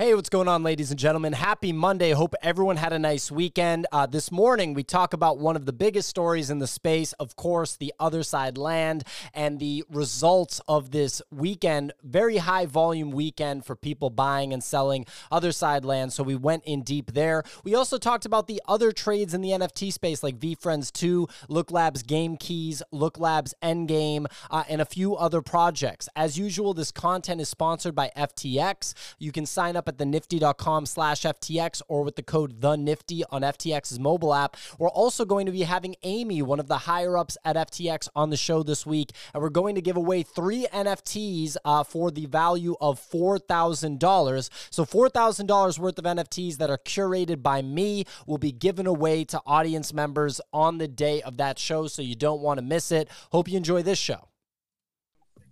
Hey, what's going on, ladies and gentlemen? Happy Monday. Hope everyone had a nice weekend. Uh, this morning, we talk about one of the biggest stories in the space, of course, the Otherside land and the results of this weekend. Very high volume weekend for people buying and selling Otherside land. So we went in deep there. We also talked about the other trades in the NFT space, like VeeFriends 2, Look Labs Game Keys, Look Labs Endgame, uh, and a few other projects. As usual, this content is sponsored by FTX. You can sign up at the nifty.com slash FTX or with the code the nifty on FTX's mobile app. We're also going to be having Amy, one of the higher ups at FTX, on the show this week. And we're going to give away three NFTs uh, for the value of $4,000. So $4,000 worth of NFTs that are curated by me will be given away to audience members on the day of that show. So you don't want to miss it. Hope you enjoy this show.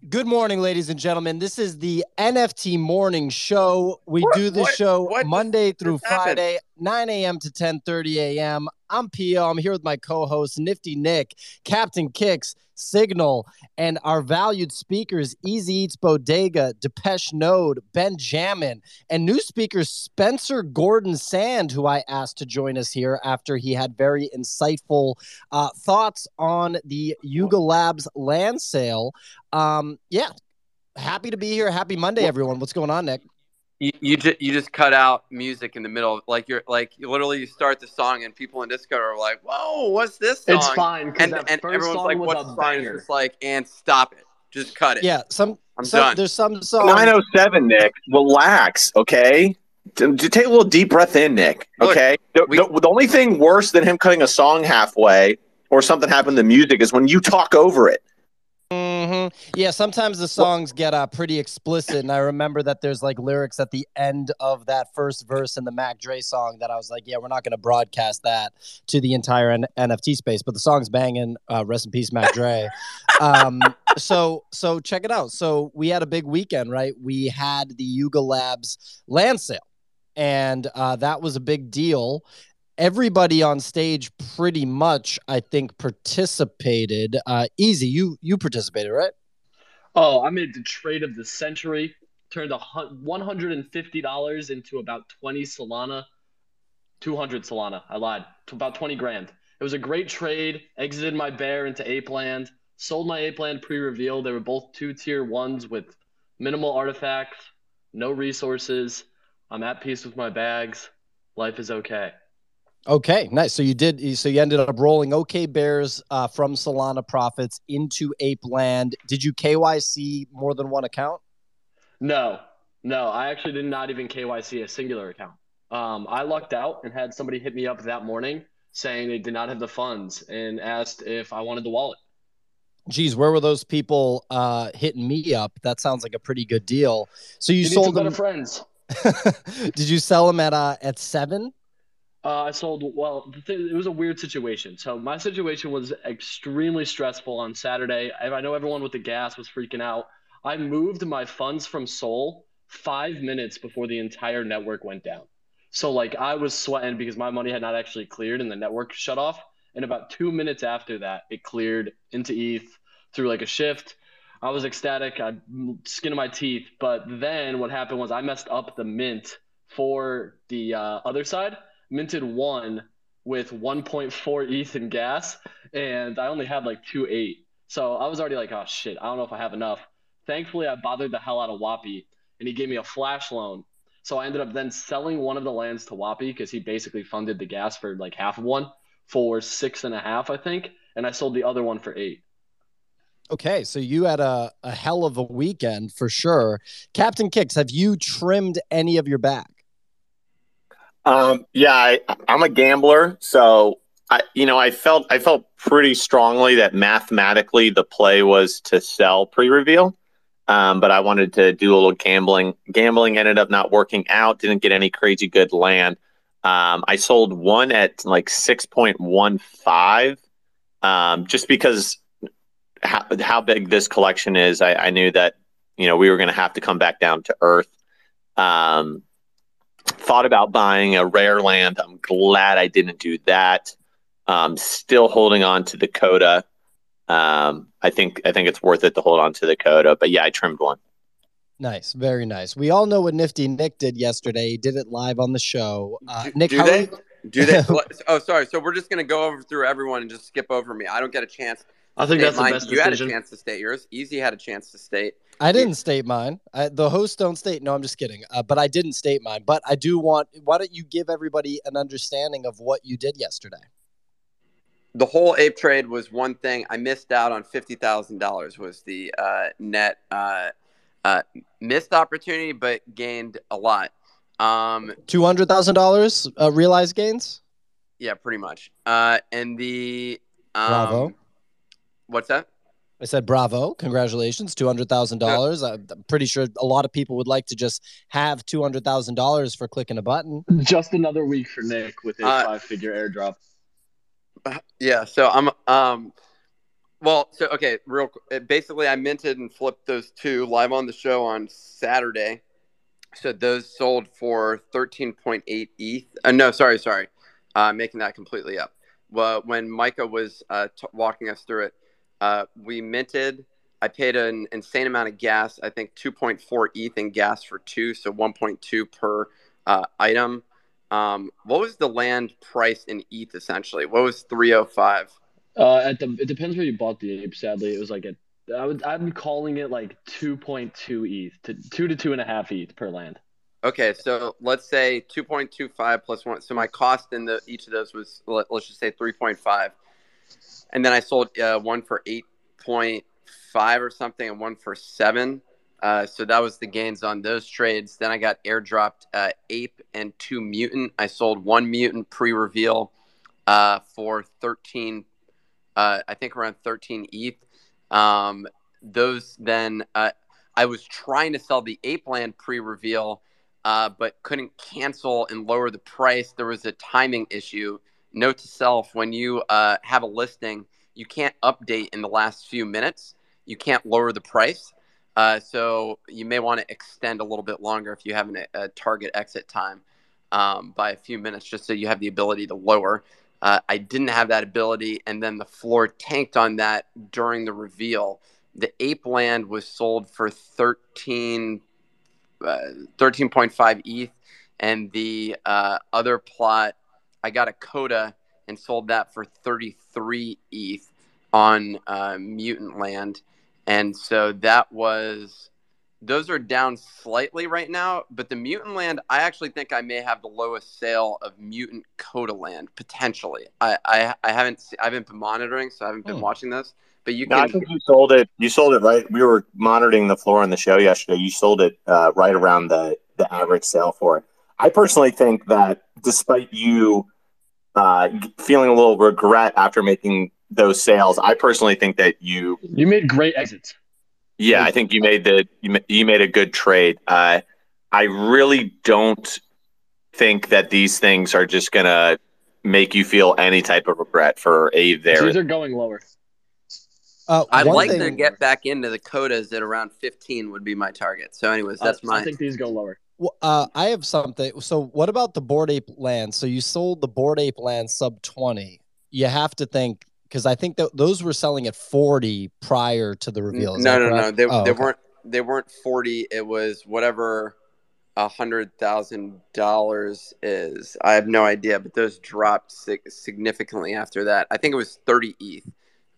Good morning, ladies and gentlemen. This is the NFT morning show. We what, do the what, show what Monday through Friday, happened? 9 a.m. to 10 30 a.m. I'm Pio. I'm here with my co-host Nifty Nick, Captain Kicks, Signal, and our valued speakers Easy Eats Bodega, Depeche Node, Benjamin, and new speaker Spencer Gordon Sand, who I asked to join us here after he had very insightful uh, thoughts on the Yuga Labs land sale. Um, yeah, happy to be here. Happy Monday, everyone. What's going on, Nick? You, you just you just cut out music in the middle, like you're like you literally you start the song and people in Discord are like, "Whoa, what's this song?" It's fine, and, and everyone's like, "What's the song?" It's like, and stop it, just cut it. Yeah, some I'm some, done. There's some song. 907, Nick. Relax, okay. Just take a little deep breath in, Nick. Okay. Look, the, we, the, the only thing worse than him cutting a song halfway or something happened to music is when you talk over it. Mm-hmm. Yeah, sometimes the songs get uh, pretty explicit, and I remember that there's like lyrics at the end of that first verse in the Mac Dre song that I was like, yeah, we're not going to broadcast that to the entire N- NFT space, but the song's banging. Uh, rest in peace, Mac Dre. um, so, so check it out. So we had a big weekend, right? We had the Yuga Labs land sale, and uh, that was a big deal everybody on stage pretty much i think participated. Uh easy you you participated right? Oh i made the trade of the century turned a $150 into about 20 solana 200 solana i lied to about 20 grand. It was a great trade exited my bear into ape land sold my ape land pre-reveal. They were both two tier ones with minimal artifacts no resources. I'm at peace with my bags. Life is okay Okay, nice. So you did. So you ended up rolling OK Bears uh, from Solana profits into Ape Land. Did you KYC more than one account? No, no. I actually did not even KYC a singular account. Um, I lucked out and had somebody hit me up that morning saying they did not have the funds and asked if I wanted the wallet. Geez, where were those people uh, hitting me up? That sounds like a pretty good deal. So you, you sold them friends. did you sell them at uh, at seven? Uh, I sold. Well, it was a weird situation. So my situation was extremely stressful on Saturday. I, I know everyone with the gas was freaking out. I moved my funds from Sol five minutes before the entire network went down. So like I was sweating because my money had not actually cleared and the network shut off. And about two minutes after that, it cleared into ETH through like a shift. I was ecstatic. I skin of my teeth. But then what happened was I messed up the mint for the uh, Otherside minted one with 1.4 ETH in gas, and I only had like two eight. So I was already like, oh shit, I don't know if I have enough. Thankfully, I bothered the hell out of Wappy, and he gave me a flash loan. So I ended up then selling one of the lands to Wappy because he basically funded the gas for like half of one for six and a half, I think, and I sold the other one for eight. Okay, so you had a, a hell of a weekend for sure. Captain Kicks, have you trimmed any of your back? Um, yeah, I, I'm a gambler, so I, you know, I felt I felt pretty strongly that mathematically the play was to sell pre-reveal, um, but I wanted to do a little gambling. Gambling ended up not working out. Didn't get any crazy good land. Um, I sold one at like six point one five, um, just because how, how big this collection is. I, I knew that you know we were going to have to come back down to earth. Um, thought about buying a rare land. I'm glad I didn't do that. Um, still holding on to the Coda. Um, I think I think it's worth it to hold on to the Coda. But yeah, I trimmed one. Nice, very nice. We all know what Nifty Nick did yesterday. He did it live on the show. Uh, do, Nick, do how they? are you- Do they? oh, sorry. So we're just gonna go over through everyone and just skip over me. I don't get a chance. I think State that's the best You had a chance to state yours. Easy had a chance to state. I didn't state mine. I, the hosts don't state. No, I'm just kidding. Uh, but I didn't state mine. But I do want. Why don't you give everybody an understanding of what you did yesterday? The whole ape trade was one thing. I missed out on fifty thousand dollars. Was the uh, net uh, uh, missed opportunity, but gained a lot. Um, Two hundred thousand dollars uh, realized gains. yeah, pretty much. Uh, and the um, Bravo. What's that? I said, "Bravo, congratulations, two hundred thousand dollars." I'm pretty sure a lot of people would like to just have two hundred thousand dollars for clicking a button. Just another week for Nick with a Uh, five-figure airdrop. Yeah, so I'm um well, so okay, real qu- uh, basically I minted and flipped those two live on the show on Saturday. So those sold for 13.8 ETH. Uh, no, sorry, sorry. Uh making that completely up. Well, when Micah was uh, t- walking us through it, uh, we minted. I paid an insane amount of gas. I think 2.4 ETH in gas for two, so 1.2 per uh, item. Um, what was the land price in ETH essentially? What was 305? Uh, at the it depends where you bought the ape. Sadly, it was like a. I would I'm calling it like 2.2 ETH to two to two and a half ETH per land. Okay, so let's say 2.25 plus one. So my cost in the each of those was let, us just say 3.5, and then I sold uh, one for 8.5 or something, and one for seven. Uh, so that was the gains on those trades. Then I got airdropped uh, ape and two mutant. I sold one mutant pre-reveal uh, for 13, uh, I think around 13 ETH. Um, those then uh, I was trying to sell the ape land pre-reveal uh, but couldn't cancel and lower the price. There was a timing issue. Note to self: when you uh, have a listing, you can't update in the last few minutes. You can't lower the price. Uh, so you may want to extend a little bit longer if you have an, a target exit time um, by a few minutes, just so you have the ability to lower. Uh, I didn't have that ability, and then the floor tanked on that during the reveal. The ape land was sold for 13 uh, 13.5 ETH, and the uh, other plot, I got a coda and sold that for 33 ETH on uh, Mutant Land, and so that was. Those are down slightly right now, but the Mutant Land, I actually think I may have the lowest sale of Mutant Coda Land potentially. I I, I haven't se- I haven't been monitoring, so I haven't been Hmm. watching this. But you No, can I think you sold it. You sold it right. We were monitoring the floor on the show yesterday. You sold it uh, right around the the average sale for it. I personally think that despite you uh, feeling a little regret after making those sales, I personally think that you, You made great exits. yeah, I think you made the you, ma- you made a good trade. Uh, I really don't think that these things are just gonna make you feel any type of regret for a there. These are going lower. Uh, I'd one like to get back into the codas at around 15 would be my target. So, anyways, that's I, my. I think these go lower. Well, uh, I have something. So, what about the Bored Ape land? So, you sold the Bored Ape land sub twenty. You have to think because I think that those were selling at forty prior to the reveal. Is no, no, no. They, Oh, they okay. weren't. They weren't 40. It was whatever a hundred thousand dollars is. I have no idea, but those dropped sig- significantly after that. I think it was 30 ETH.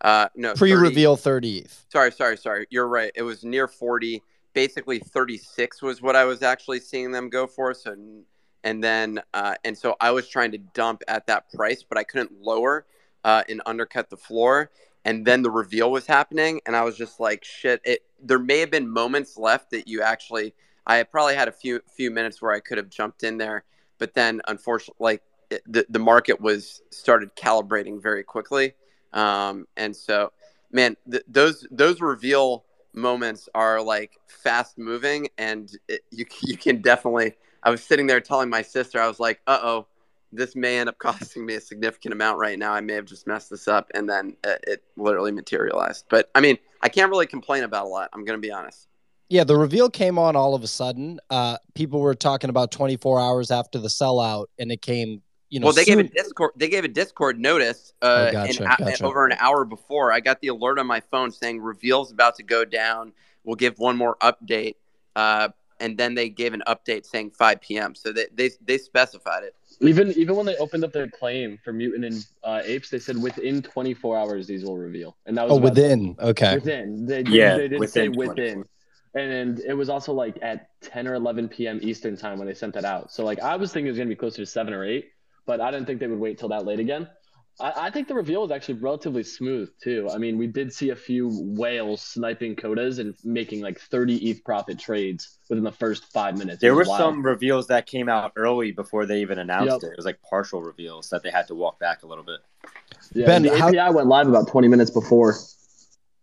Uh, no, pre-reveal thirty ETH. Sorry, sorry, sorry. You're right. It was near 40. Basically, 36 was what I was actually seeing them go for. So, and then, uh, and so I was trying to dump at that price, but I couldn't lower uh, and undercut the floor. And then the reveal was happening, and I was just like, shit. It. There may have been moments left that you actually. I probably had a few few minutes where I could have jumped in there, but then unfortunately, like it, the the market was started calibrating very quickly, um, and so man, th- those those reveal moments are like fast moving, and it, you you can definitely. I was sitting there telling my sister, I was like, "Uh oh, this may end up costing me a significant amount right now. I may have just messed this up," and then it, it literally materialized. But I mean, I can't really complain about a lot. I'm gonna be honest. Yeah, the reveal came on all of a sudden. Uh, people were talking about 24 hours after the sellout, and it came. You know, well, they gave a Discord. They gave a Discord notice uh, Oh, gotcha, an, gotcha. over an hour before. I got the alert on my phone saying reveal's about to go down. We'll give one more update, uh, and then they gave an update saying 5 p.m. So they they, they specified it. Even even when they opened up their claim for mutant and uh, apes, they said within 24 hours these will reveal, and that was oh within. Okay. Within. They, Yeah, they did within say within. And then it was also like at 10 or 11 p.m. Eastern time when they sent that out. So like I was thinking it was gonna be closer to seven or eight, but I didn't think they would wait till that late again. I, I think the reveal was actually relatively smooth too. I mean, we did see a few whales sniping codas and making like 30 ETH profit trades within the first five minutes. There were wild. some reveals that came out early before they even announced Yep. it. It was like partial reveals that they had to walk back a little bit. Yeah, Ben, the how- API went live about 20 minutes before.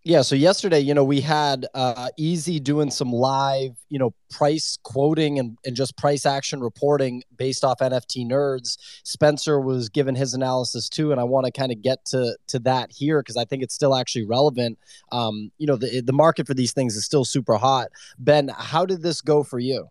Yeah, so yesterday, you know, we had uh, Easy doing some live, you know, price quoting and, and just price action reporting based off NFT nerds. Spencer was giving his analysis too, and I want to kind of get to to that here because I think it's still actually relevant. Um, you know, the the market for these things is still super hot. Ben, how did this go for you?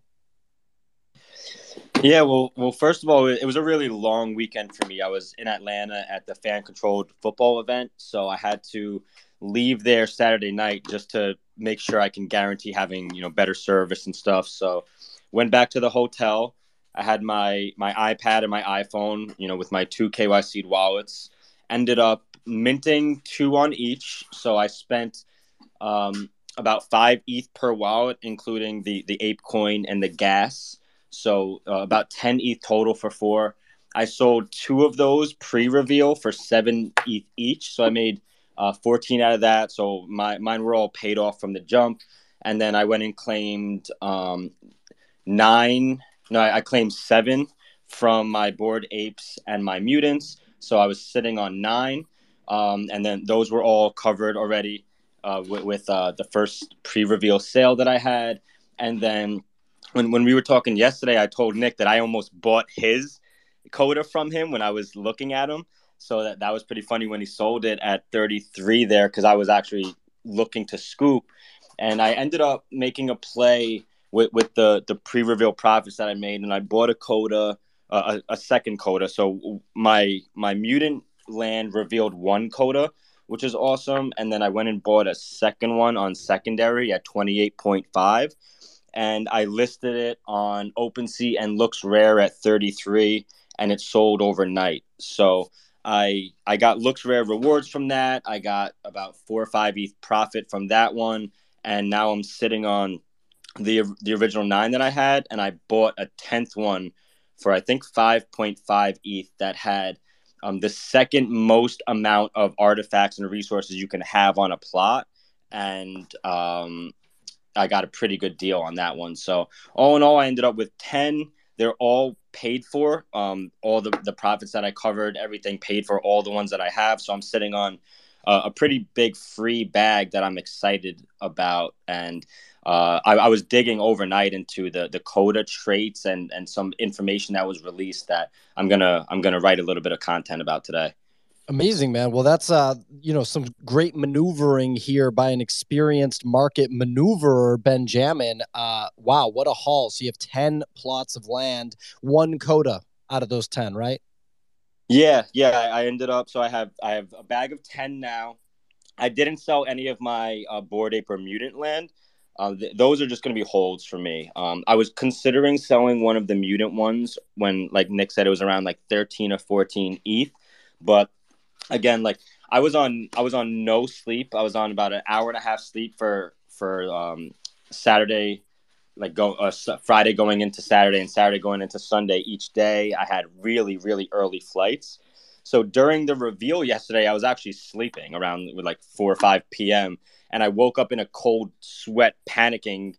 Yeah, well, well, first of all, it was a really long weekend for me. I was in Atlanta at the fan-controlled football event, so I had to leave there Saturday night just to make sure I can guarantee having you know better service and stuff. So, went back to the hotel. I had my my iPad and my iPhone, you know, with my two KYC wallets. Ended up minting two on each, so I spent um, about five ETH per wallet, including the the Ape coin and the gas. So uh, about 10 ETH total for four. I sold two of those pre-reveal for seven ETH each. So I made uh, 14 out of that. So my mine were all paid off from the jump. And then I went and claimed um, nine. No, I, I claimed seven from my Bored Apes and my mutants. So I was sitting on nine. Um, and then those were all covered already uh, with, with uh, the first pre-reveal sale that I had. And then when when we were talking yesterday, I told Nick that I almost bought his coda from him when I was looking at him. So that that was pretty funny when he sold it at 33 there because I was actually looking to scoop, and I ended up making a play with with the the pre-reveal profits that I made, and I bought a coda, uh, a, a second coda. So my my mutant land revealed one coda. Which is awesome. And then I went and bought a second one on secondary at 28.5 and I listed it on OpenSea and LooksRare at 33 and it sold overnight. So I I got LooksRare rewards from that. I got about 4 or 5 ETH profit from that one and now I'm sitting on the the original 9 that I had and I bought a 10th one for I think 5.5 ETH that had um, the second most amount of artifacts and resources you can have on a plot and um, I got a pretty good deal on that one. So all in all, I ended up with ten. They're all paid for. Um, all the the profits that I covered, everything paid for. All the ones that I have. So I'm sitting on uh, a pretty big free bag that I'm excited about. And uh, I, I was digging overnight into the the Coda traits and and some information that was released that I'm gonna I'm gonna write a little bit of content about today. Amazing, man. Well, that's uh, you know, some great maneuvering here by an experienced market maneuverer, Benjamin. Uh, wow, what a haul! So you have ten plots of land, one coda out of those ten, right? Yeah, yeah. I, ended up so I have I have a bag of ten now. I didn't sell any of my uh, Bored Ape or mutant land. Uh, th- those are just going to be holds for me. Um, I was considering selling one of the mutant ones when, like Nick said, it was around like thirteen or fourteen ETH. But again, like I was on I was on no sleep. I was on about an hour and a half sleep for for um, Saturday, like go uh, Friday going into Saturday and Saturday going into Sunday each day. I had really really early flights. So during the reveal yesterday, I was actually sleeping around like four or five p.m. and I woke up in a cold sweat, panicking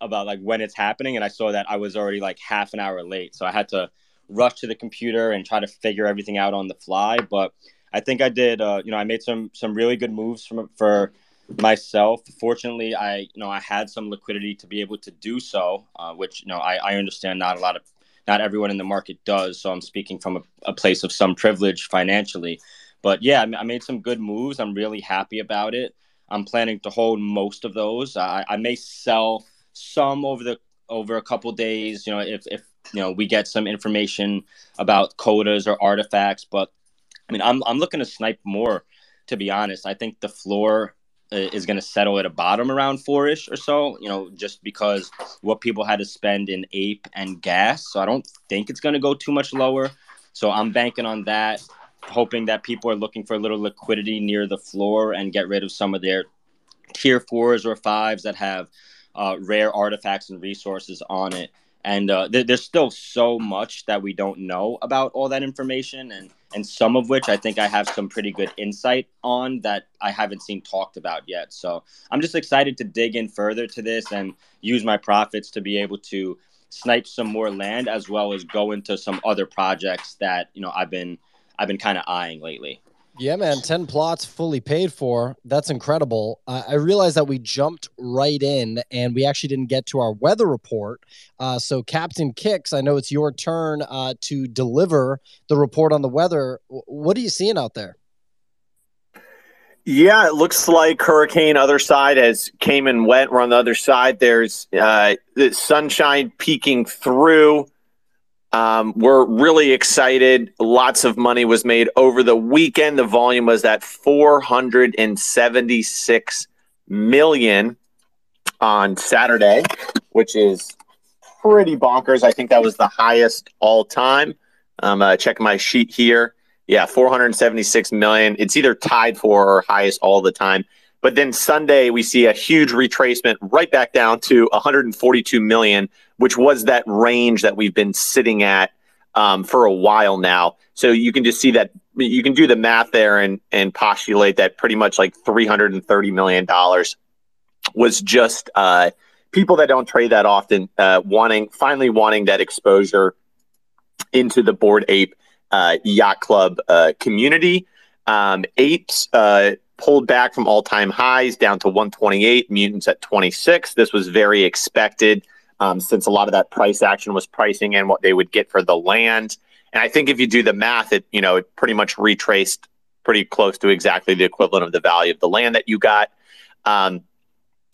about like when it's happening, and I saw that I was already like half an hour late. So I had to rush to the computer and try to figure everything out on the fly. But I think I did. Uh, you know, I made some some really good moves from for myself. Fortunately, I you know I had some liquidity to be able to do so, uh, which you know I, I understand not a lot of not everyone in the market does. So I'm speaking from a, a place of some privilege financially. But yeah, I, made some good moves. I'm really happy about it. I'm planning to hold most of those. I, I may sell some over the over a couple days. You know, if if you know we get some information about codas or artifacts. But I mean, I'm I'm looking to snipe more. To be honest, I think the floor is going to settle at a bottom around four-ish or so you know just because what people had to spend in ape and gas. So i don't think it's going to go too much lower. So i'm banking on that hoping that people are looking for a little liquidity near the floor and get rid of some of their tier fours or fives that have uh, rare artifacts and resources on it and uh, th- there's still so much that we don't know about all that information and and some of which I think I have some pretty good insight on that I haven't seen talked about yet. So I'm just excited to dig in further to this and use my profits to be able to snipe some more land as well as go into some other projects that you know I've been I've been kind of eyeing lately. Yeah, man, 10 plots fully paid for. That's incredible. I realized that we jumped right in and we actually didn't get to our weather report. Uh, so, Captain Kicks, I know it's your turn uh, to deliver the report on the weather. What are you seeing out there? Yeah, it looks like Hurricane Other Side has came and went. We're on the other side. There's uh, the sunshine peeking through. Um, we're really excited. Lots of money was made over the weekend. The volume was at 476 million on Saturday, which is pretty bonkers. I think that was the highest all time. I'm um, uh, checking my sheet here. Yeah, 476 million. It's either tied for or highest all the time. But then Sunday, we see a huge retracement right back down to 142 million, which was that range that we've been sitting at um, for a while now. So you can just see that you can do the math there and and postulate that pretty much like 330 million dollars was just uh, people that don't trade that often uh, wanting finally wanting that exposure into the Bored Ape uh, yacht club uh, community. Um, apes uh, pulled back from all time highs down to 128, mutants at 26. This was very expected um, since a lot of that price action was pricing in what they would get for the land. And I think if you do the math, it you know it pretty much retraced pretty close to exactly the equivalent of the value of the land that you got. Um,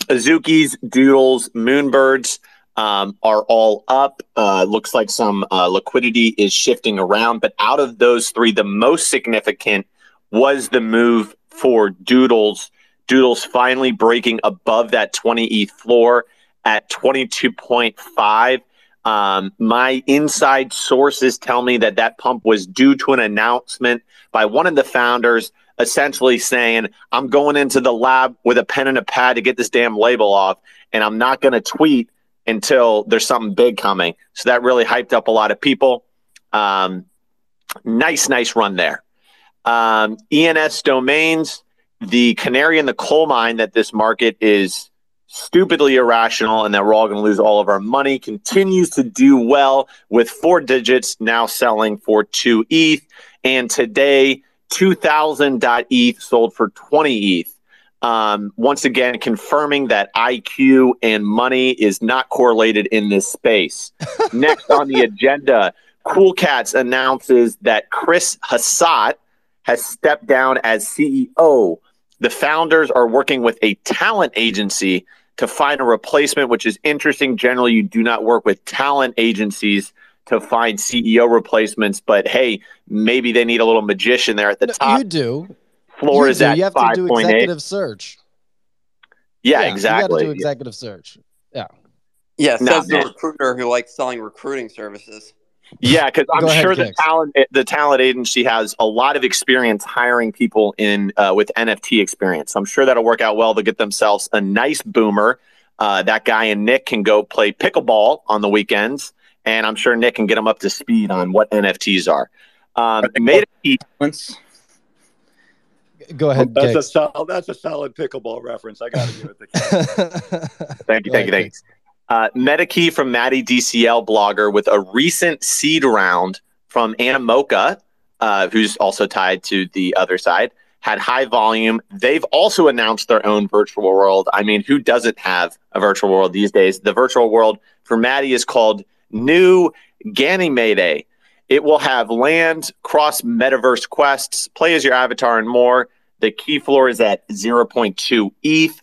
Azukis, Doodles, Moonbirds um, are all up. Uh, looks like some uh, liquidity is shifting around, but out of those three, the most significant was the move for Doodles. Doodles finally breaking above that 20 ETH floor at 22.5. Um, my inside sources tell me that that pump was due to an announcement by one of the founders essentially saying, I'm going into the lab with a pen and a pad to get this damn label off, and I'm not going to tweet until there's something big coming. So that really hyped up a lot of people. Um, nice, nice run there. Um, ENS domains, the canary in the coal mine that this market is stupidly irrational and that we're all going to lose all of our money continues to do well with four digits now selling for 2 ETH. And today, 2000.ETH sold for 20 ETH. Um, once again, confirming that IQ and money is not correlated in this space. Next on the agenda, Cool Cats announces that Chris Hassat has stepped down as CEO. The founders are working with a talent agency to find a replacement, which is interesting. Generally, you do not work with talent agencies to find CEO replacements, but hey, maybe they need a little magician there at the no, top. You do. Floor you is do. at you have 5. to do executive 8. search. Yeah, yeah exactly. You got to do executive yeah. search. Yeah. Yeah, says the recruiter who likes selling recruiting services. Yeah, because I'm ahead, sure the talent the talent agency has a lot of experience hiring people in uh, with NFT experience. I'm sure that'll work out well to get themselves a nice boomer. Uh, that guy and Nick can go play pickleball on the weekends, and I'm sure Nick can get them up to speed on what NFTs are. Um, made a Go ahead. That's a solid. That's a solid pickleball reference. I got to give it the. thank you. Thank you. Thank you. Uh, MetaKey from Matty DCL blogger with a recent seed round from Animoca, uh, who's also tied to the Otherside, had high volume. They've also announced their own virtual world. I mean, who doesn't have a virtual world these days? The virtual world for Matty is called New Ganymede. It will have land, cross metaverse quests, play as your avatar, and more. The key floor is at 0.2 ETH.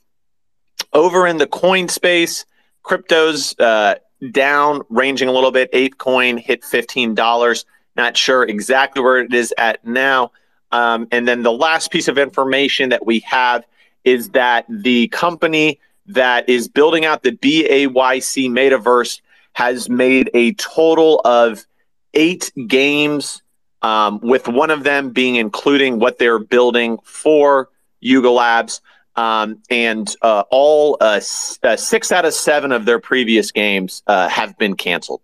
Over in the coin space, Crypto's uh, down, ranging a little bit. Ape coin hit $15. Not sure exactly where it is at now. Um, and then the last piece of information that we have is that the company that is building out the BAYC metaverse has made a total of eight games, um, with one of them being including what they're building for Yuga Labs. Um, and uh, all uh, s- uh, six out of seven of their previous games uh, have been canceled.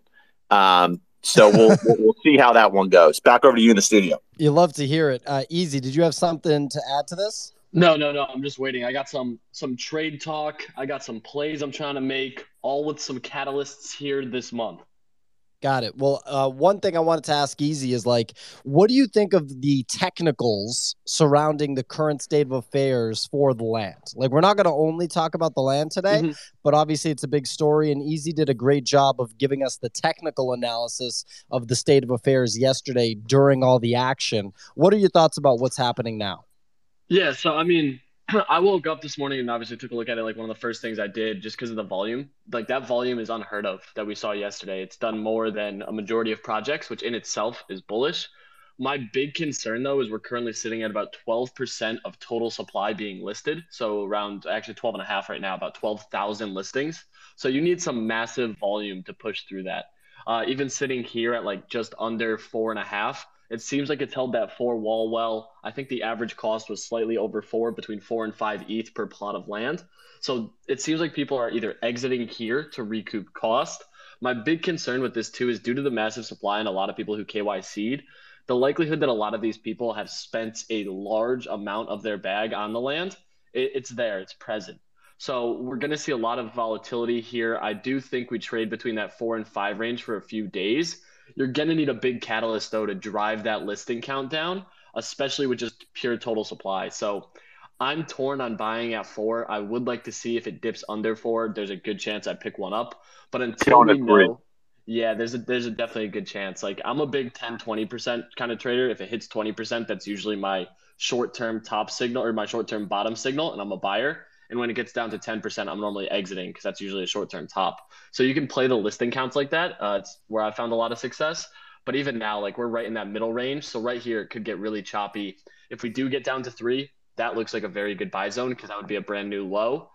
Um, so we'll, we'll we'll see how that one goes. Back over to you in the studio. You love to hear it. Uh, Easy, did you have something to add to this? No, no, no. I'm just waiting. I got some some trade talk. I got some plays I'm trying to make, all with some catalysts here this month. Got it. Well, uh, one thing I wanted to ask Easy is like, what do you think of the technicals surrounding the current state of affairs for the land? Like, we're not going to only talk about the land today, Mhm. but obviously it's a big story, and Easy did a great job of giving us the technical analysis of the state of affairs yesterday during all the action. What are your thoughts about what's happening now? Yeah, so I mean, I woke up this morning and obviously took a look at it. Like one of the first things I did, just because of the volume. Like that volume is unheard of that we saw yesterday. It's done more than a majority of projects, which in itself is bullish. My big concern though is we're currently sitting at about 12% of total supply being listed. So around actually 12 and a half right now, about 12,000 listings. So you need some massive volume to push through that. Uh, even sitting here at like just under four and a half, it seems like it's held that four wall well. I think the average cost was slightly over four, between four and five ETH per plot of land. So it seems like people are either exiting here to recoup cost. My big concern with this too is due to the massive supply and a lot of people who KYC'd, the likelihood that a lot of these people have spent a large amount of their bag on the land, it, it's there, it's present. So we're going to see a lot of volatility here. I do think we trade between that four and five range for a few days. You're going to need a big catalyst, though, to drive that listing count down, especially with just pure total supply. So I'm torn on buying at four. I would like to see if it dips under four. There's a good chance I pick one up. But until we agree. know, yeah, there's a there's a definitely a good chance. Like I'm a big 10, 20% kind of trader. If it hits 20%, that's usually my short-term top signal or my short-term bottom signal, and I'm a buyer. And when it gets down to 10%, I'm normally exiting because that's usually a short-term top. So you can play the listing counts like that. Uh, it's where I found a lot of success. But even now, like we're right in that middle range. So right here, it could get really choppy. If we do get down to three, that looks like a very good buy zone because that would be a brand new low.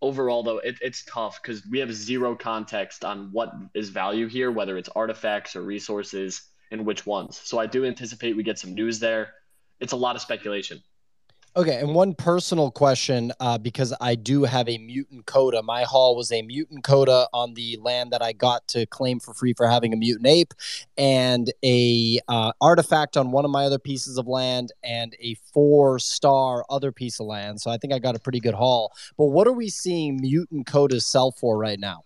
Overall, though, it, it's tough because we have zero context on what is value here, whether it's artifacts or resources and which ones. So I do anticipate we get some news there. It's a lot of speculation. Okay, and one personal question, uh, because I do have a mutant coda. My haul was a mutant coda on the land that I got to claim for free for having a mutant ape, and a uh, artifact on one of my other pieces of land, and a four star other piece of land. So I think I got a pretty good haul. But what are we seeing mutant codas sell for right now?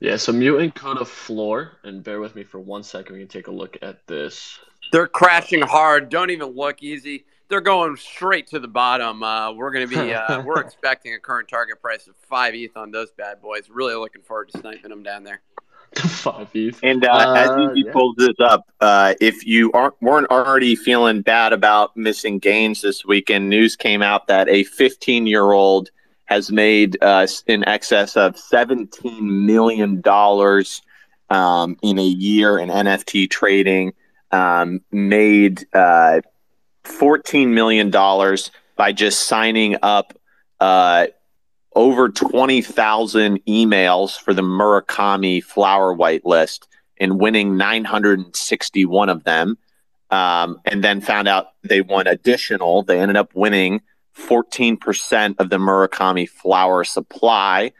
Yeah, so mutant coda floor, and bear with me for one second. We can take a look at this. They're crashing hard. Don't even look easy. They're going straight to the bottom. Uh, we're going to be. Uh, we're expecting a current target price of five ETH on those bad boys. Really looking forward to sniping them down there. Five ETH. And uh, Uh, as Easy yeah. pulls this up, uh, if you aren't weren't already feeling bad about missing gains this weekend, news came out that a 15 year old has made uh, in excess of 17 million dollars um, in a year in NFT trading. Um, made uh, 14 million dollars by just signing up uh, over 20,000 emails for the Murakami flower white list and winning 961 of them. Um, and then found out they won additional. They ended up winning 14% of the Murakami flower supply.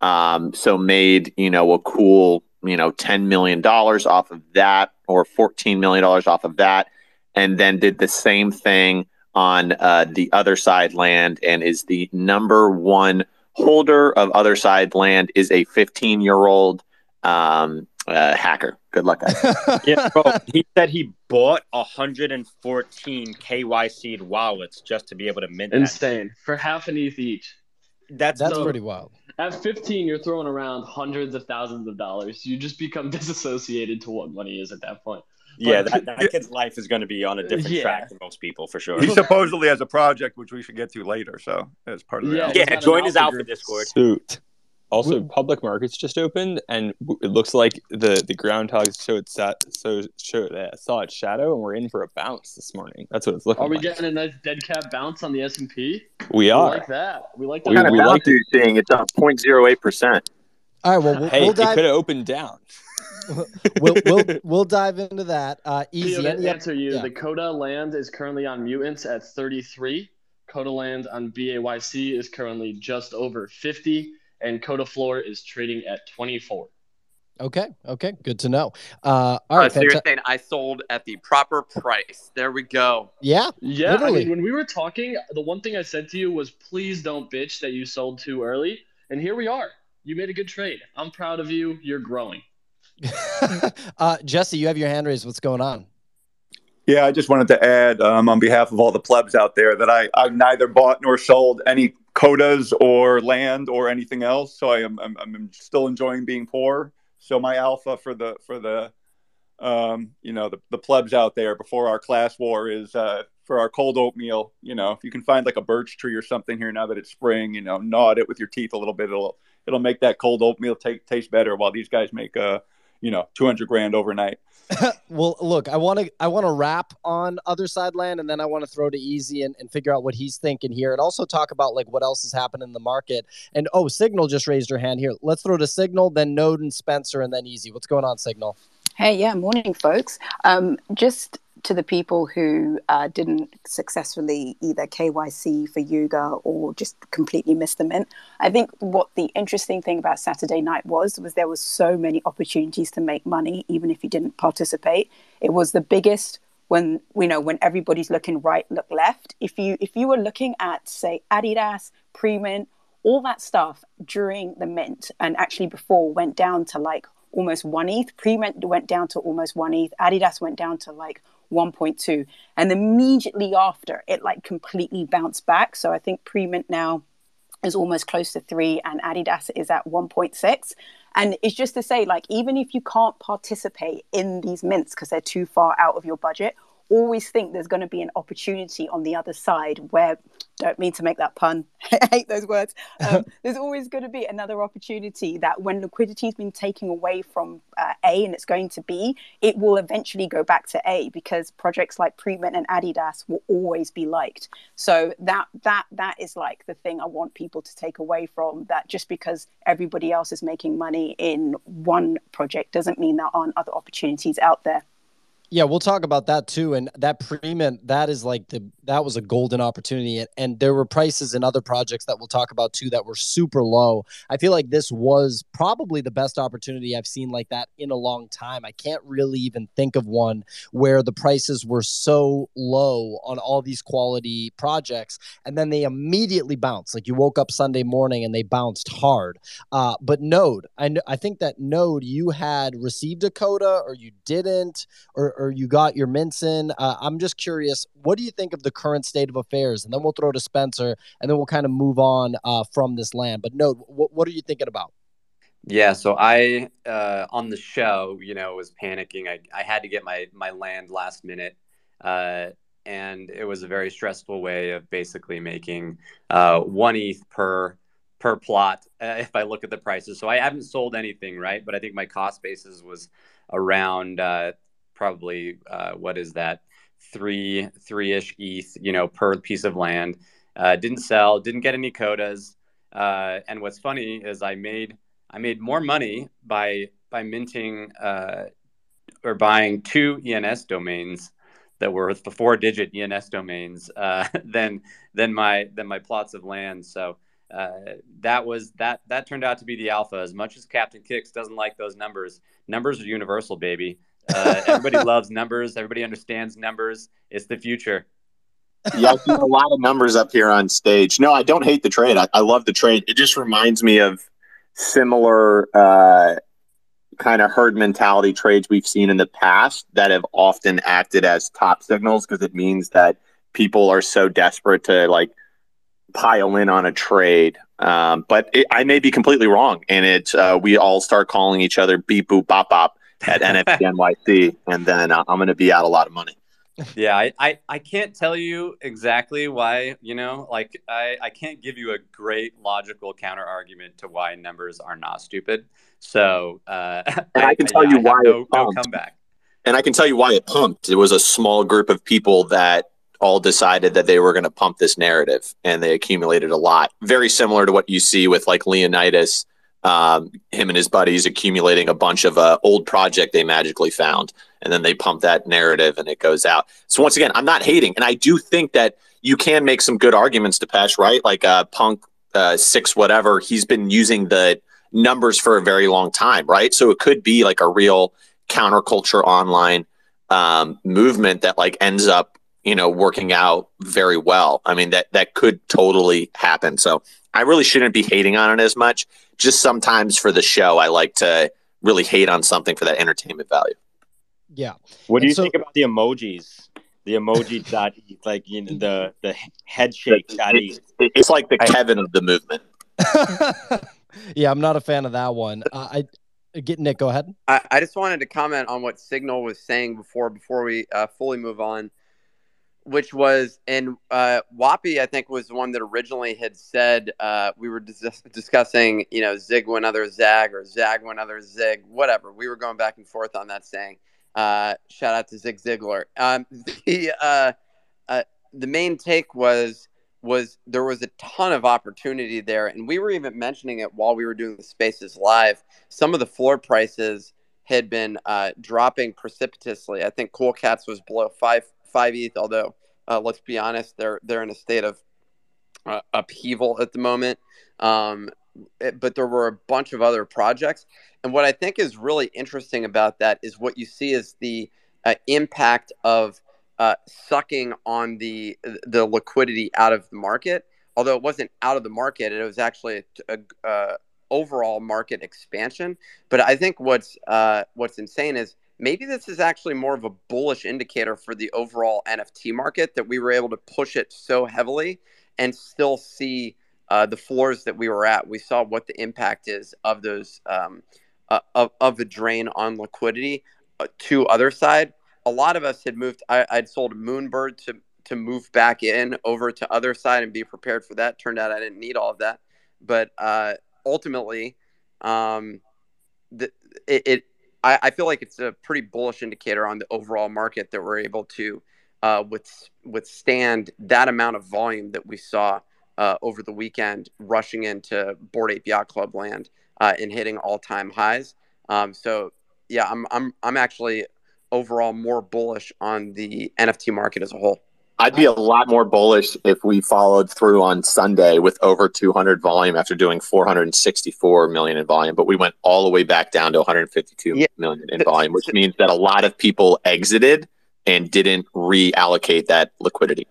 Um, so made, you know, a cool, you know, $10 million off of that or $14 million off of that. And then did the same thing on uh, the Otherside land and is the number one holder of Otherside land is a 15 year old um, uh, hacker. Good luck, guys. Yeah, bro. he said he bought 114 KYC wallets just to be able to mint that. Insane. For half an ETH each. That's That's So- pretty wild. At 15, you're throwing around hundreds of thousands of dollars. You just become disassociated to what money is at that point. Yeah. That, that kid's life is going to be on a different Yeah. track than most people for sure. He supposedly has a project which we should get to later. So as part of the Yeah. album. Yeah, He's got an join his alpha Alpha group. Discord. Suit. Also, public markets just opened, and it looks like the the groundhogs showed sat so showed uh, saw its shadow, and we're in for a bounce this morning. That's what it's looking. Are we like. getting a nice dead cat bounce on the S and P? We We are. like that. We like that. We- What kind of we bounce like are you seeing? It's up 0.08 percent. All right, well, we'll, hey, we'll it could have opened down. We'll, we'll we'll dive into that. Uh, Theo, easy. to Any- answer you, yeah. the Coda land is currently on mutants at 33. Coda land on BAYC is currently just over 50, and Coda floor is trading at 24. Okay, okay, good to know. Uh, all Oh, right, so you're saying I sold at the proper price. There we go. yeah, Yeah, Literally. I mean, when we were talking, the one thing I said to you was, please don't bitch that you sold too early. And here we are. You made a good trade. I'm proud of you. You're growing. uh, Jesse, you have your hand raised. What's going on? Yeah, I just wanted to add um, on behalf of all the plebs out there that I, I've neither bought nor sold any codas or land or anything else. So I am I'm, I'm still enjoying being poor. So my alpha for the for the um, you know the, the plebs out there before our class war is uh, for our cold oatmeal. You know, if you can find like a birch tree or something here now that it's spring, you know, gnaw it with your teeth a little bit. It'll it'll make that cold oatmeal take, taste better. While these guys make uh you know 200 grand overnight. well, look, I want to I want to wrap on Otherside land, and then I want to throw to Easy and, and figure out what he's thinking here, and also talk about like what else is happening in the market. And oh, Signal just raised her hand here. Let's throw to Signal, then Node and Spencer, and then Easy. What's going on, Signal? Hey, yeah, morning, folks. Um, just to the people who uh, didn't successfully either KYC for Yuga or just completely missed the mint. I think what the interesting thing about Saturday night was was there was so many opportunities to make money, even if you didn't participate. It was the biggest when you know when everybody's looking right, look left. If you if you were looking at say Adidas, pre-mint, all that stuff during the mint and actually before went down to like almost one ETH. Pre-mint went down to almost one ETH. Adidas went down to like 1.2. And immediately after, it like completely bounced back. So I think pre-mint now is almost close to three, and Adidas is at 1.6. And it's just to say, like, even if you can't participate in these mints because they're too far out of your budget, always think there's going to be an opportunity on the other side where don't mean to make that pun i hate those words um, there's always going to be another opportunity that when liquidity has been taken away from uh, a and it's going to b it will eventually go back to a because projects like Premint and adidas will always be liked. So that that that is like the thing i want people to take away from that just because everybody else is making money in one project doesn't mean there aren't other opportunities out there Yeah, we'll talk about that too. And that pre-mint, that is like the that was a golden opportunity. And, and there were prices in other projects that we'll talk about too that were super low. I feel like this was probably the best opportunity I've seen like that in a long time. I can't really even think of one where the prices were so low on all these quality projects, and then they immediately bounced. Like you woke up Sunday morning and they bounced hard. Uh, but Node, I I think that Node you had received a coda or you didn't, or or you got your mints in. Uh, I'm just curious, what do you think of the current state of affairs? And then we'll throw to Spencer, and then we'll kind of move on uh, from this land. But Node, what what are you thinking about? Yeah, so I uh, on the show, you know, was panicking. I, I had to get my my land last minute, uh, and it was a very stressful way of basically making uh, one ETH per per plot. Uh, if I look at the prices, so I haven't sold anything, right? But I think my cost basis was around uh, probably uh, what is that three three ish ETH, you know, per piece of land. Uh, didn't sell, didn't get any codas. Uh, and what's funny is I made I made more money by by minting uh, or buying two ENS domains that were the four digit ENS domains uh, than than my than my plots of land. So uh, that was that that turned out to be the alpha. As much as Captain Kicks doesn't like those numbers, numbers are universal, baby. Uh, everybody loves numbers. Everybody understands numbers. It's the future. yeah, I see a lot of numbers up here on stage. No, I don't hate the trade. I, I love the trade. It just reminds me of similar uh, kind of herd mentality trades we've seen in the past that have often acted as top signals because it means that people are so desperate to like pile in on a trade. Um, but it, I may be completely wrong, and it's uh, we all start calling each other beep boop bop bop at NFT NYC, and then uh, I'm going to be out a lot of money. yeah, I, I, I can't tell you exactly why, you know, like I, I can't give you a great logical counter argument to why numbers are not stupid. So uh, and I, I can tell you why no, no comeback. And I can tell you why it pumped. It was a small group of people that all decided that they were going to pump this narrative and they accumulated a lot. Very similar to what you see with like Leonidas, um, him and his buddies accumulating a bunch of uh, old project they magically found. And then they pump that narrative and it goes out. So once again, I'm not hating. And I do think that you can make some good arguments to Pesh, right? Like uh, Punk uh, six, whatever, he's been using the numbers for a very long time, right? So it could be like a real counterculture online um, movement that like ends up you know, working out very well. I mean, that that could totally happen. So I really shouldn't be hating on it as much. Just sometimes for the show, I like to really hate on something for that entertainment value. Yeah. What do and you so, think about the emojis? The emoji dot like you know the the head shake dot it's, it's like the Kevin of the movement. yeah, I'm not a fan of that one. Uh, I get Nick. Go ahead. I, I just wanted to comment on what Signal was saying before before we uh, fully move on which was and uh, Wappy, I think, was the one that originally had said uh, we were dis- discussing, you know, zig one other zag or zag one other zig, whatever. We were going back and forth on that saying. Uh, shout out to Zig Ziglar. Um, the uh, uh, the main take was was there was a ton of opportunity there, and we were even mentioning it while we were doing the Spaces live. Some of the floor prices had been uh, dropping precipitously. I think Cool Cats was below five five ETH. Although uh, let's be honest, they're they're in a state of uh, upheaval at the moment. Um, it, but there were a bunch of other projects, and what I think is really interesting about that is what you see is the uh, impact of uh, sucking on the the liquidity out of the market. Although it wasn't out of the market, it was actually a, a uh, overall market expansion. But I think what's uh, what's insane is maybe this is actually more of a bullish indicator for the overall NFT market that we were able to push it so heavily and still see uh, the floors that we were at. We saw what the impact is of those um, uh, of, of the drain on liquidity uh, to Otherside. A lot of us had moved. I, I'd sold Moonbird to to move back in over to Otherside and be prepared for that. Turned out I didn't need all of that, but uh, ultimately, um, the, it, it I, I, feel like it's a pretty bullish indicator on the overall market that we're able to uh, with, withstand that amount of volume that we saw uh, over the weekend rushing into Ape Yacht Club land uh, and hitting all time highs. Um, so yeah, I'm I'm I'm actually overall more bullish on the NFT market as a whole. I'd be a lot more bullish if we followed through on Sunday with over 200 volume after doing 464 million in volume, but we went all the way back down to 152 yeah. million in volume, which means that a lot of people exited and didn't reallocate that liquidity.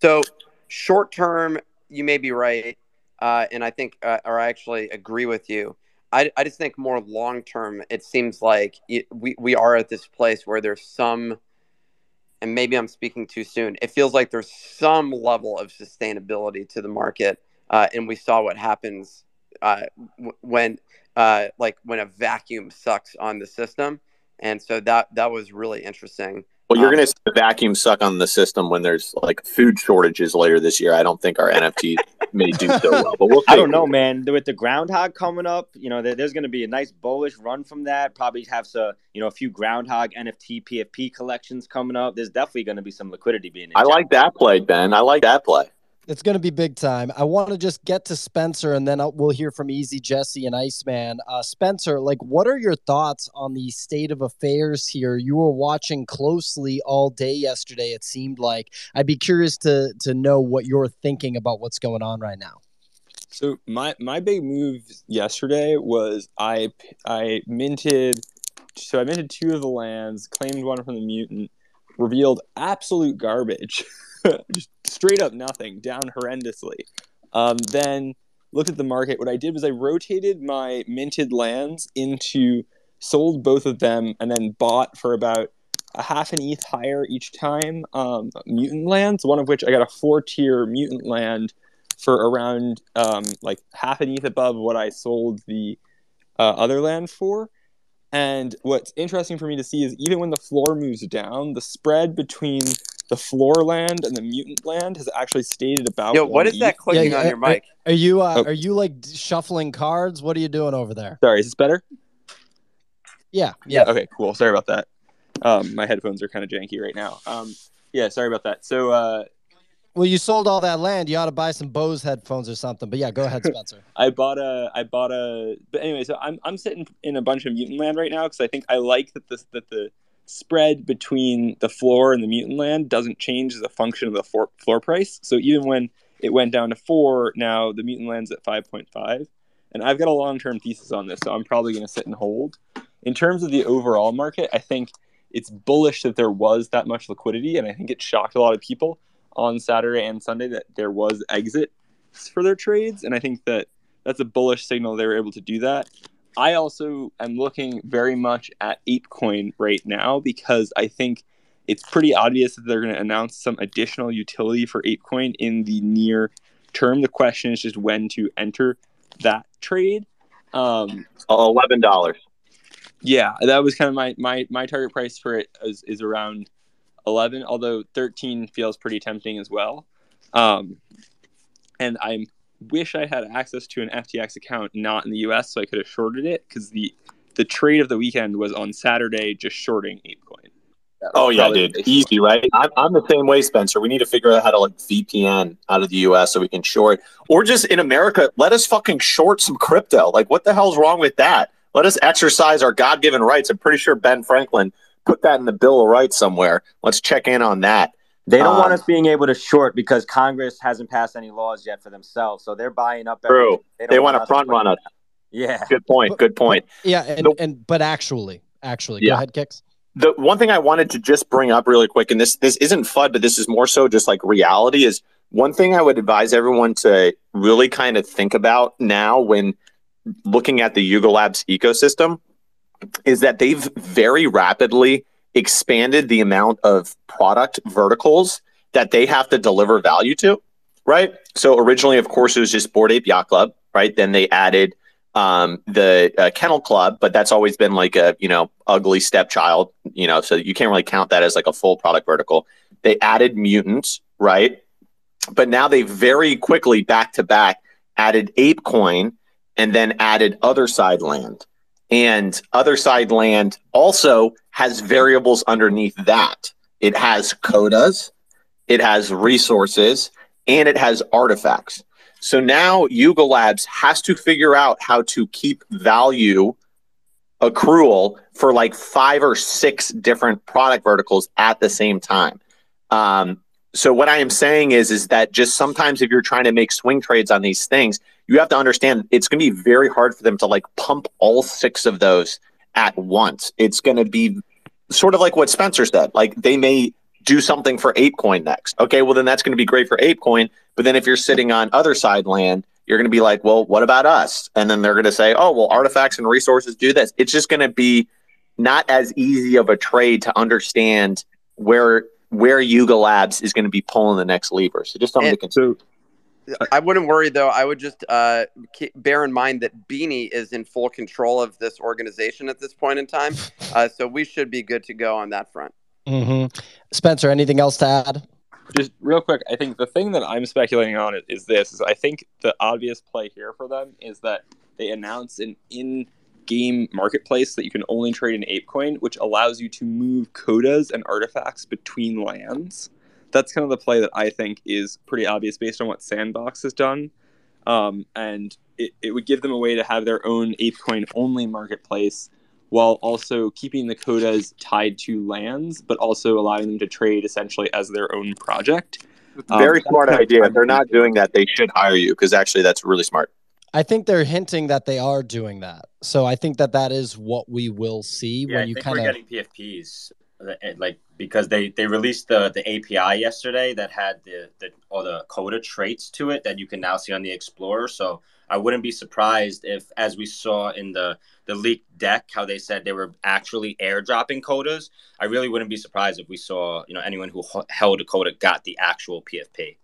So, short term, you may be right, uh, and I think, uh, or I actually agree with you. I, I just think more long term, it seems like it, we we are at this place where there's some and maybe I'm speaking too soon. It feels like there's some level of sustainability to the market, uh, and we saw what happens uh, w- when, uh, like, when a vacuum sucks on the system, and so that that was really interesting. Well, you're um, going to see the vacuum suck on the system when there's like food shortages later this year. I don't think our NFTs may do so well, but we'll. I don't know, man. With the groundhog coming up, you know, there's going to be a nice bullish run from that. Probably have some, you know, a few groundhog NFT PFP collections coming up. There's definitely going to be some liquidity being. I like that play, Ben. I like that play. It's going to be big time. I want to just get to Spencer, and then I'll, we'll hear from Easy Jesse and Iceman. Uh, Spencer, like, what are your thoughts on the state of affairs here? You were watching closely all day yesterday. It seemed like I'd be curious to to know what you're thinking about what's going on right now. So my my big move yesterday was I I minted. So I minted two of the lands, claimed one from the mutant, revealed absolute garbage. straight up nothing, down horrendously. Um, then looked at the market. What I did was I rotated my minted lands into sold both of them and then bought for about a half an ETH higher each time um, mutant lands. One of which I got a four tier mutant land for around um, like half an ETH above what I sold the uh, other land for. And what's interesting for me to see is even when the floor moves down, the spread between the floor land and the mutant land has actually stated about. Yo, what one is that clicking Yeah, on your mic? Are you uh, Oh. are you like shuffling cards? What are you doing over there? Sorry, is this better? Yeah, yeah. Okay, cool. Sorry about that. Um, my headphones are kind of janky right now. Um, yeah, sorry about that. So, uh, Well, you sold all that land. You ought to buy some Bose headphones or something. But yeah, go ahead, Spencer. I bought a, I bought a, but anyway, so I'm, I'm sitting in a bunch of mutant land right now because I think I like that the, that the spread between the floor and the mutant land doesn't change as a function of the floor, floor price. So even when it went down to four, now the mutant land's at 5.5. And I've got a long term thesis on this, so I'm probably going to sit and hold. In terms of the overall market, I think it's bullish that there was that much liquidity, and I think it shocked a lot of people on Saturday and Sunday that there was exit for their trades, and I think that that's a bullish signal they were able to do that. I also am looking very much at ApeCoin right now because I think it's pretty obvious that they're going to announce some additional utility for ApeCoin in the near term. The question is just when to enter that trade. Um, Eleven dollars. yeah, that was kind of my my my target price for it is, is around eleven, although thirteen feels pretty tempting as well. Um, and I wish I had access to an FTX account not in the US, so I could have shorted it because the the trade of the weekend was on Saturday, just shorting ApeCoin. Oh yeah, dude, easy, right? I'm, I'm the same way, Spencer. We need to figure out how to like VPN out of the U.S. so we can short, or just in America, let us fucking short some crypto. Like, what the hell's wrong with that? Let us exercise our God-given rights. I'm pretty sure Ben Franklin put that in the Bill of Rights somewhere. Let's check in on that. They don't want Um, us being able to short because Congress hasn't passed any laws yet for themselves, so they're buying up. True. everything. don't They want to front run us. Yeah. Good point. But- Good point. Yeah, and, Nope. and but actually, actually, go Yeah. ahead, kicks. the one thing I wanted to just bring up really quick, and this this isn't FUD, but this is more so just like reality, is one thing I would advise everyone to really kind of think about now when looking at the Yuga Labs ecosystem is that they've very rapidly expanded the amount of product verticals that they have to deliver value to. Right. So originally, of course, it was just Bored Ape Yacht Club. Right. Then they added um, the uh, Kennel Club, but that's always been like a you know ugly stepchild, you know, so you can't really count that as like a full product vertical. They added mutants, right? But now they very quickly back to back added ApeCoin and then added Otherside Land. And Otherside Land also has variables underneath that. It has Kodas, it has resources, and it has artifacts. So now Yuga Labs has to figure out how to keep value accrual for like five or six different product verticals at the same time. Um, so what I am saying is, is that just sometimes if you're trying to make swing trades on these things, you have to understand it's going to be very hard for them to like pump all six of those at once. It's going to be sort of like what Spencer said. Like they may do something for ApeCoin next. Okay, well then that's going to be great for ApeCoin. But then if you're sitting on Otherside land, you're going to be like, well, what about us? And then they're going to say, oh, well, artifacts and resources do this. It's just going to be not as easy of a trade to understand where where Yuga Labs is going to be pulling the next lever. So just something And- to consider. I wouldn't worry though. I would just uh, keep, bear in mind that Beanie is in full control of this organization at this point in time, uh, so we should be good to go on that front. hmm Spencer, anything else to add? just real quick, I think the thing that I'm speculating on is, is this: is I think the obvious play here for them is that they announce an in-game marketplace that you can only trade in ApeCoin, which allows you to move Kodas and artifacts between lands. That's kind of the play that I think is pretty obvious based on what Sandbox has done, um, and it, it would give them a way to have their own ApeCoin only marketplace while also keeping the Kodas tied to lands, but also allowing them to trade essentially as their own project. Um, Very that's smart idea. If they're not doing that, they should hire you because actually that's really smart. I think they're hinting that they are doing that. So I think that that is what we will see Yeah, when I you think kind we're of. getting PFPs, Eh, like because they they released the the API yesterday that had the the all the Koda traits to it that you can now see on the Explorer. So I wouldn't be surprised if, as we saw in the the leaked deck, how they said they were actually airdropping Kodas. I really wouldn't be surprised if we saw you know anyone who held a Koda got the actual PFP.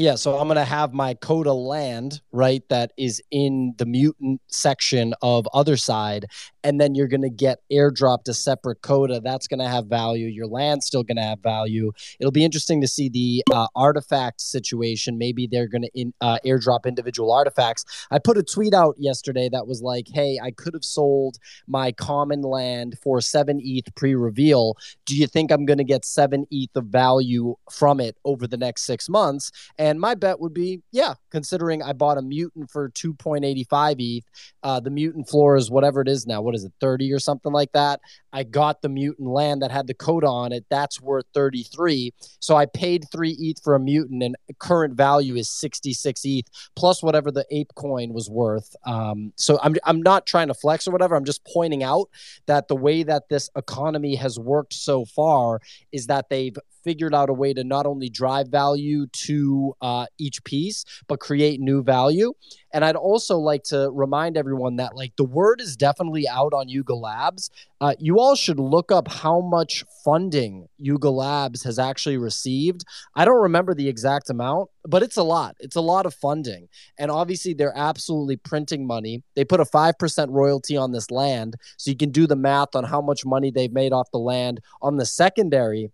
Yeah, so I'm to have my Koda land, right, that is in the mutant section of Otherside. And then you're to get airdropped a separate Koda. That's to have value. Your land's still to have value. It'll be interesting to see the uh, artifact situation. Maybe they're to in, uh, airdrop individual artifacts. I put a tweet out yesterday that was like, hey, I could have sold my common land for seven ETH pre reveal. Do you think I'm to get seven ETH of value from it over the next six months? And my bet would be, yeah, considering I bought a mutant for 2.85 ETH, uh, the mutant floor is whatever it is now. What is it, 30 or something like that? I got the mutant land that had the Koda on it. That's worth 33. So I paid three ETH for a mutant, and current value is 66 ETH plus whatever the ape coin was worth. Um, so I'm I'm not trying to flex or whatever. I'm just pointing out that the way that this economy has worked so far is that they've figured out a way to not only drive value to uh, each piece, but create new value. And I'd also like to remind everyone that like the word is definitely out on Yuga Labs. Uh, you all should look up how much funding Yuga Labs has actually received. I don't remember the exact amount, but it's a lot. It's a lot of funding. And obviously, they're absolutely printing money. They put a 5% royalty on this land. So you can do the math on how much money they've made off the land on the secondary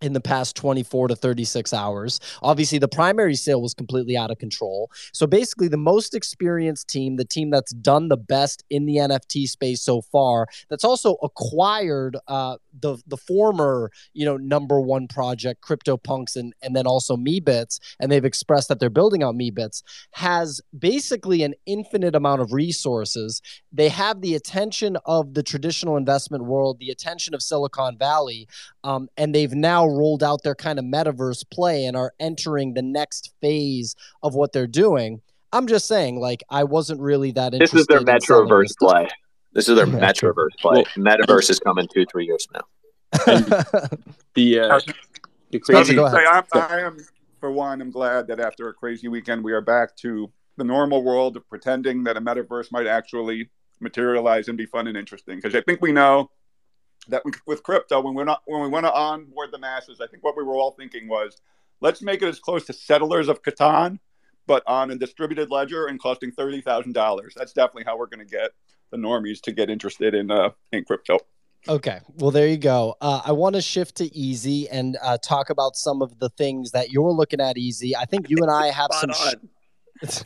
in the past 24 to 36 hours. Obviously, the primary sale was completely out of control. So basically, the most experienced team, the team that's done the best in the NFT space so far, that's also acquired uh, the the former you know number one project, CryptoPunks, and and then also Meebits, and they've expressed that they're building out Meebits, has basically an infinite amount of resources. They have the attention of the traditional investment world, the attention of Silicon Valley, um, and they've now rolled out their kind of metaverse play and are entering the next phase of what they're doing. I'm just saying, like, I wasn't really that interested. This is their in selling Metroverse this. play. This is their Yeah, true. Metroverse play. Metaverse is coming two, three years from now. The uh, the crazy. go I'm, I am, for one, I'm glad that after a crazy weekend, we are back to the normal world of pretending that a metaverse might actually materialize and be fun and interesting. Because I think we know that we, with crypto, when we're not when we want to onboard the masses, I think what we were all thinking was, let's make it as close to Settlers of Catan, but on a distributed ledger and costing thirty thousand dollars. That's definitely how we're going to get the normies to get interested in uh, in crypto. Okay, well there you go. Uh, I want to shift to Easy and uh, talk about some of the things that you're looking at. Easy, I think you and I have some. Sh-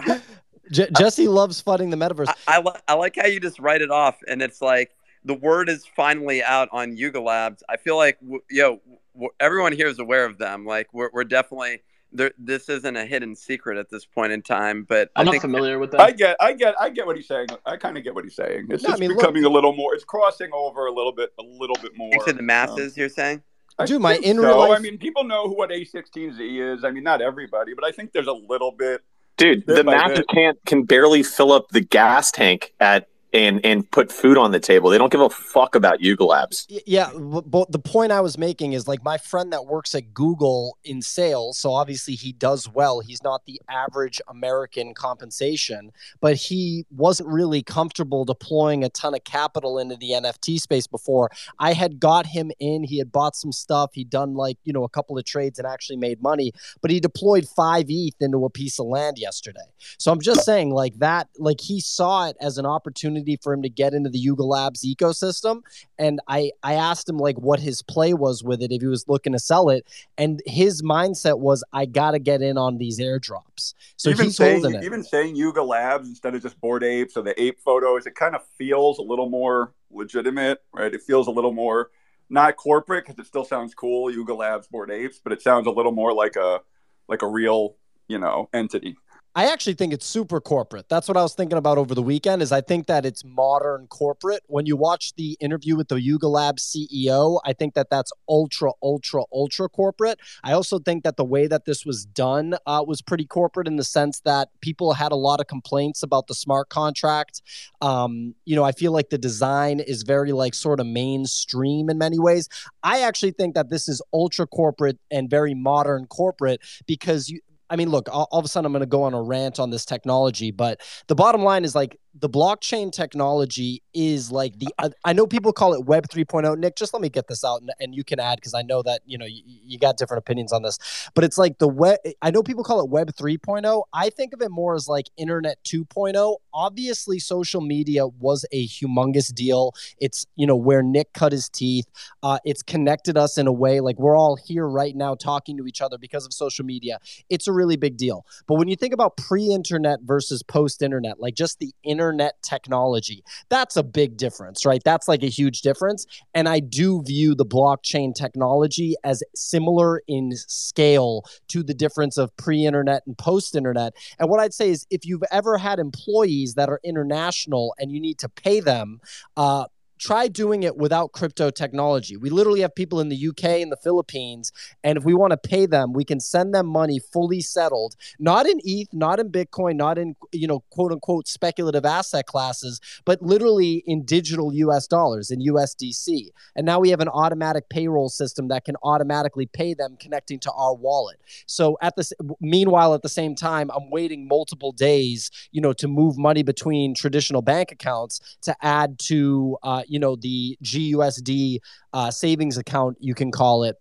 on. Je- Jesse loves funding the metaverse. I, I, I like how you just write it off, and it's like the word is finally out on Yuga Labs. I feel like w- yo, w- everyone here is aware of them. Like we're we're definitely there. This isn't a hidden secret at this point in time, but I'm I not think familiar with that. I get, I get, I get what he's saying. I kind of get what he's saying. It's No, I just mean, look- becoming a little more. It's crossing over a little bit, a little bit more. you said the masses. Um, you're saying I do my in so. real life- I mean, people know who what A16Z is. I mean, not everybody, but I think there's a little bit. Dude, Bit the by masses can't can barely fill up the gas tank at and and put food on the table. They don't give a fuck about Yuga Labs. Yeah, but the point I was making is like my friend that works at Google in sales. So obviously he does well. He's not the average American compensation, but he wasn't really comfortable deploying a ton of capital into the NFT space before. I had got him in. He had bought some stuff. He'd done like, you know, a couple of trades and actually made money, but he deployed five ETH into a piece of land yesterday. So I'm just saying, like that, like he saw it as an opportunity for him to get into the Yuga Labs ecosystem. And I, I asked him like what his play was with it if he was looking to sell it. And his mindset was, I got to get in on these airdrops. So even he's saying, holding it. even saying Yuga Labs instead of just Bored Apes or the ape photos, it kind of feels a little more legitimate, right? It feels a little more not corporate because it still sounds cool, Yuga Labs Bored Apes, but it sounds a little more like a like a real, you know, entity. I actually think it's super corporate. That's what I was thinking about over the weekend. Is I think that it's modern corporate. When you watch the interview with the Yuga Labs CEO, I think that that's ultra, ultra, ultra corporate. I also think that the way that this was done uh, was pretty corporate in the sense that people had a lot of complaints about the smart contract. Um, you know, I feel like the design is very like sort of mainstream in many ways. I actually think that this is ultra corporate and very modern corporate because you I mean, look, all, all of a sudden I'm going to go on a rant on this technology, but the bottom line is like the blockchain technology is like the I know people call it web 3.0 Nick just let me get this out and, and you can add because I know that you know you, you, got different opinions on this. But it's like the web I know people call it web 3.0 I think of it more as like internet 2.0 obviously social media was a humongous deal. It's you know where Nick cut his teeth. Uh, it's connected us in a way like we're all here right now talking to each other because of social media. It's a really big deal. But when you think about pre-internet versus post-internet like just the internet internet technology. That's a big difference, right? That's like a huge difference. And I do view the blockchain technology as similar in scale to the difference of pre internet and post internet. And what I'd say is if you've ever had employees that are international and you need to pay them, uh, try doing it without crypto technology. We literally have people in the UK and the Philippines, and if we want to pay them, we can send them money fully settled, not in ETH, not in Bitcoin, not in you know quote unquote speculative asset classes, but literally in digital US dollars in USDC. And now we have an automatic payroll system that can automatically pay them connecting to our wallet. So at the meanwhile at the same time, I'm waiting multiple days, you know, to move money between traditional bank accounts to add to uh, you know the GUSD uh, savings account, you can call it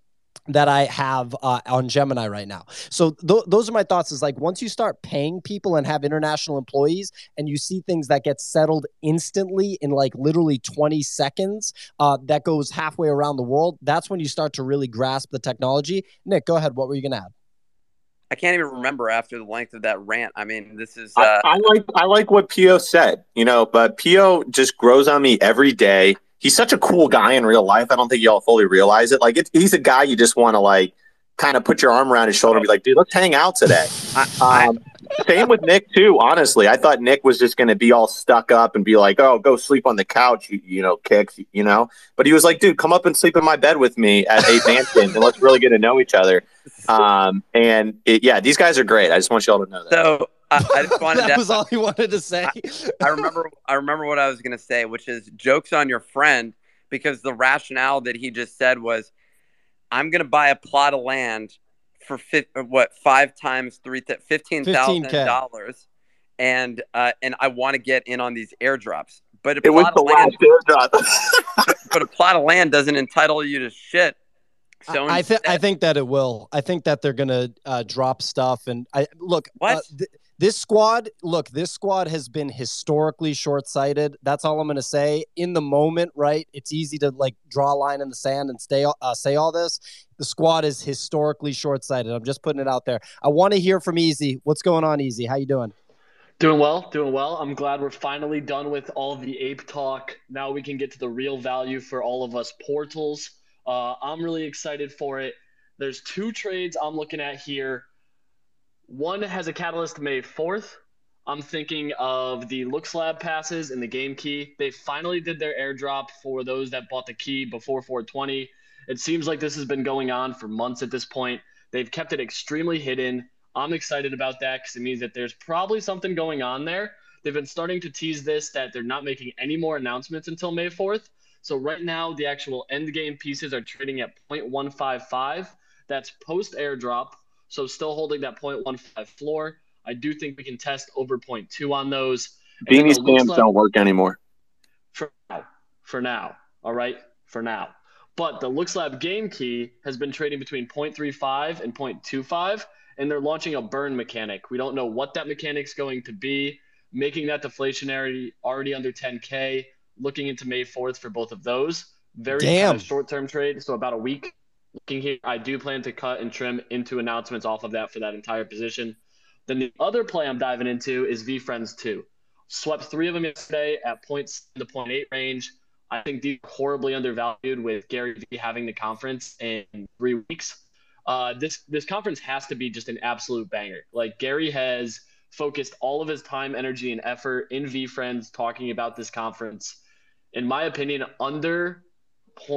that I have uh, on Gemini right now. So th- those are my thoughts. Is like once you start paying people and have international employees, and you see things that get settled instantly in like literally 20 seconds, uh, that goes halfway around the world. That's when you start to really grasp the technology. Nick, go ahead. What were you gonna add? I can't even remember after the length of that rant. I mean, this is. Uh... I, I, like I like what Pio said, you know, but Pio just grows on me every day. He's such a cool guy in real life. I don't think y'all fully realize it. Like, it, he's a guy you just want to like kind of put your arm around his shoulder and be like, dude, let's hang out today. Um, same with Nick too. Honestly, I thought Nick was just going to be all stuck up and be like, "Oh, go sleep on the couch," you, you, know, kicks, you know. But he was like, "Dude, come up and sleep in my bed with me at Eight Mansion, and let's really get to know each other." Um, and it, yeah, these guys are great. I just want you all to know that. So I, I just wanted that to, was all he wanted to say. I, I remember. I remember what I was going to say, which is jokes on your friend, because the rationale that he just said was, "I'm going to buy a plot of land." For fi- uh, what five times three th- fifteen thousand dollars, and uh, and I want to get in on these airdrops. But a it was the land, last airdrop. but a plot of land doesn't entitle you to shit. So I, think I think that it will. I think that they're gonna uh, drop stuff. And I look. Uh, what? Th- this squad, look, this squad has been historically short sighted. That's all I'm going to say. In the moment, right? It's easy to like draw a line in the sand and stay, uh, say all this. The squad is historically short sighted. I'm just putting it out there. I want to hear from Easy. What's going on, Easy? How you doing? Doing well, doing well. I'm glad we're finally done with all the ape talk. Now we can get to the real value for all of us portals. Uh, I'm really excited for it. There's two trades I'm looking at here one has a catalyst May 4th. I'm thinking of the Looks Lab passes and the game key. They finally did their airdrop for those that bought the key before 420. It seems like this has been going on for months at this point. They've kept it extremely hidden. I'm excited about that because it means that there's probably something going on there. They've been starting to tease this that they're not making any more announcements until May 4th. So right now, the actual end game pieces are trading at 0.155. That's post airdrop. So still holding that 0.15 floor. I do think we can test over 0.2 on those. Beanie stamps don't work anymore. For now. For now. All right. For now. But the Looks Lab game key has been trading between 0.35 and 0.25, and they're launching a burn mechanic. We don't know what that mechanic's going to be, making that deflationary already under 10K, looking into May 4th for both of those. Very kind of short term trade, so about a week looking here, I do plan to cut and trim into announcements off of that for that entire position. Then the other play I'm diving into is VeeFriends 2. Swept three of them yesterday at points in the point eight range. I think these are horribly undervalued with Gary Vee having the conference in three weeks. Uh, this this conference has to be just an absolute banger. Like Gary has focused all of his time, energy, and effort in VeeFriends talking about this conference. In my opinion, under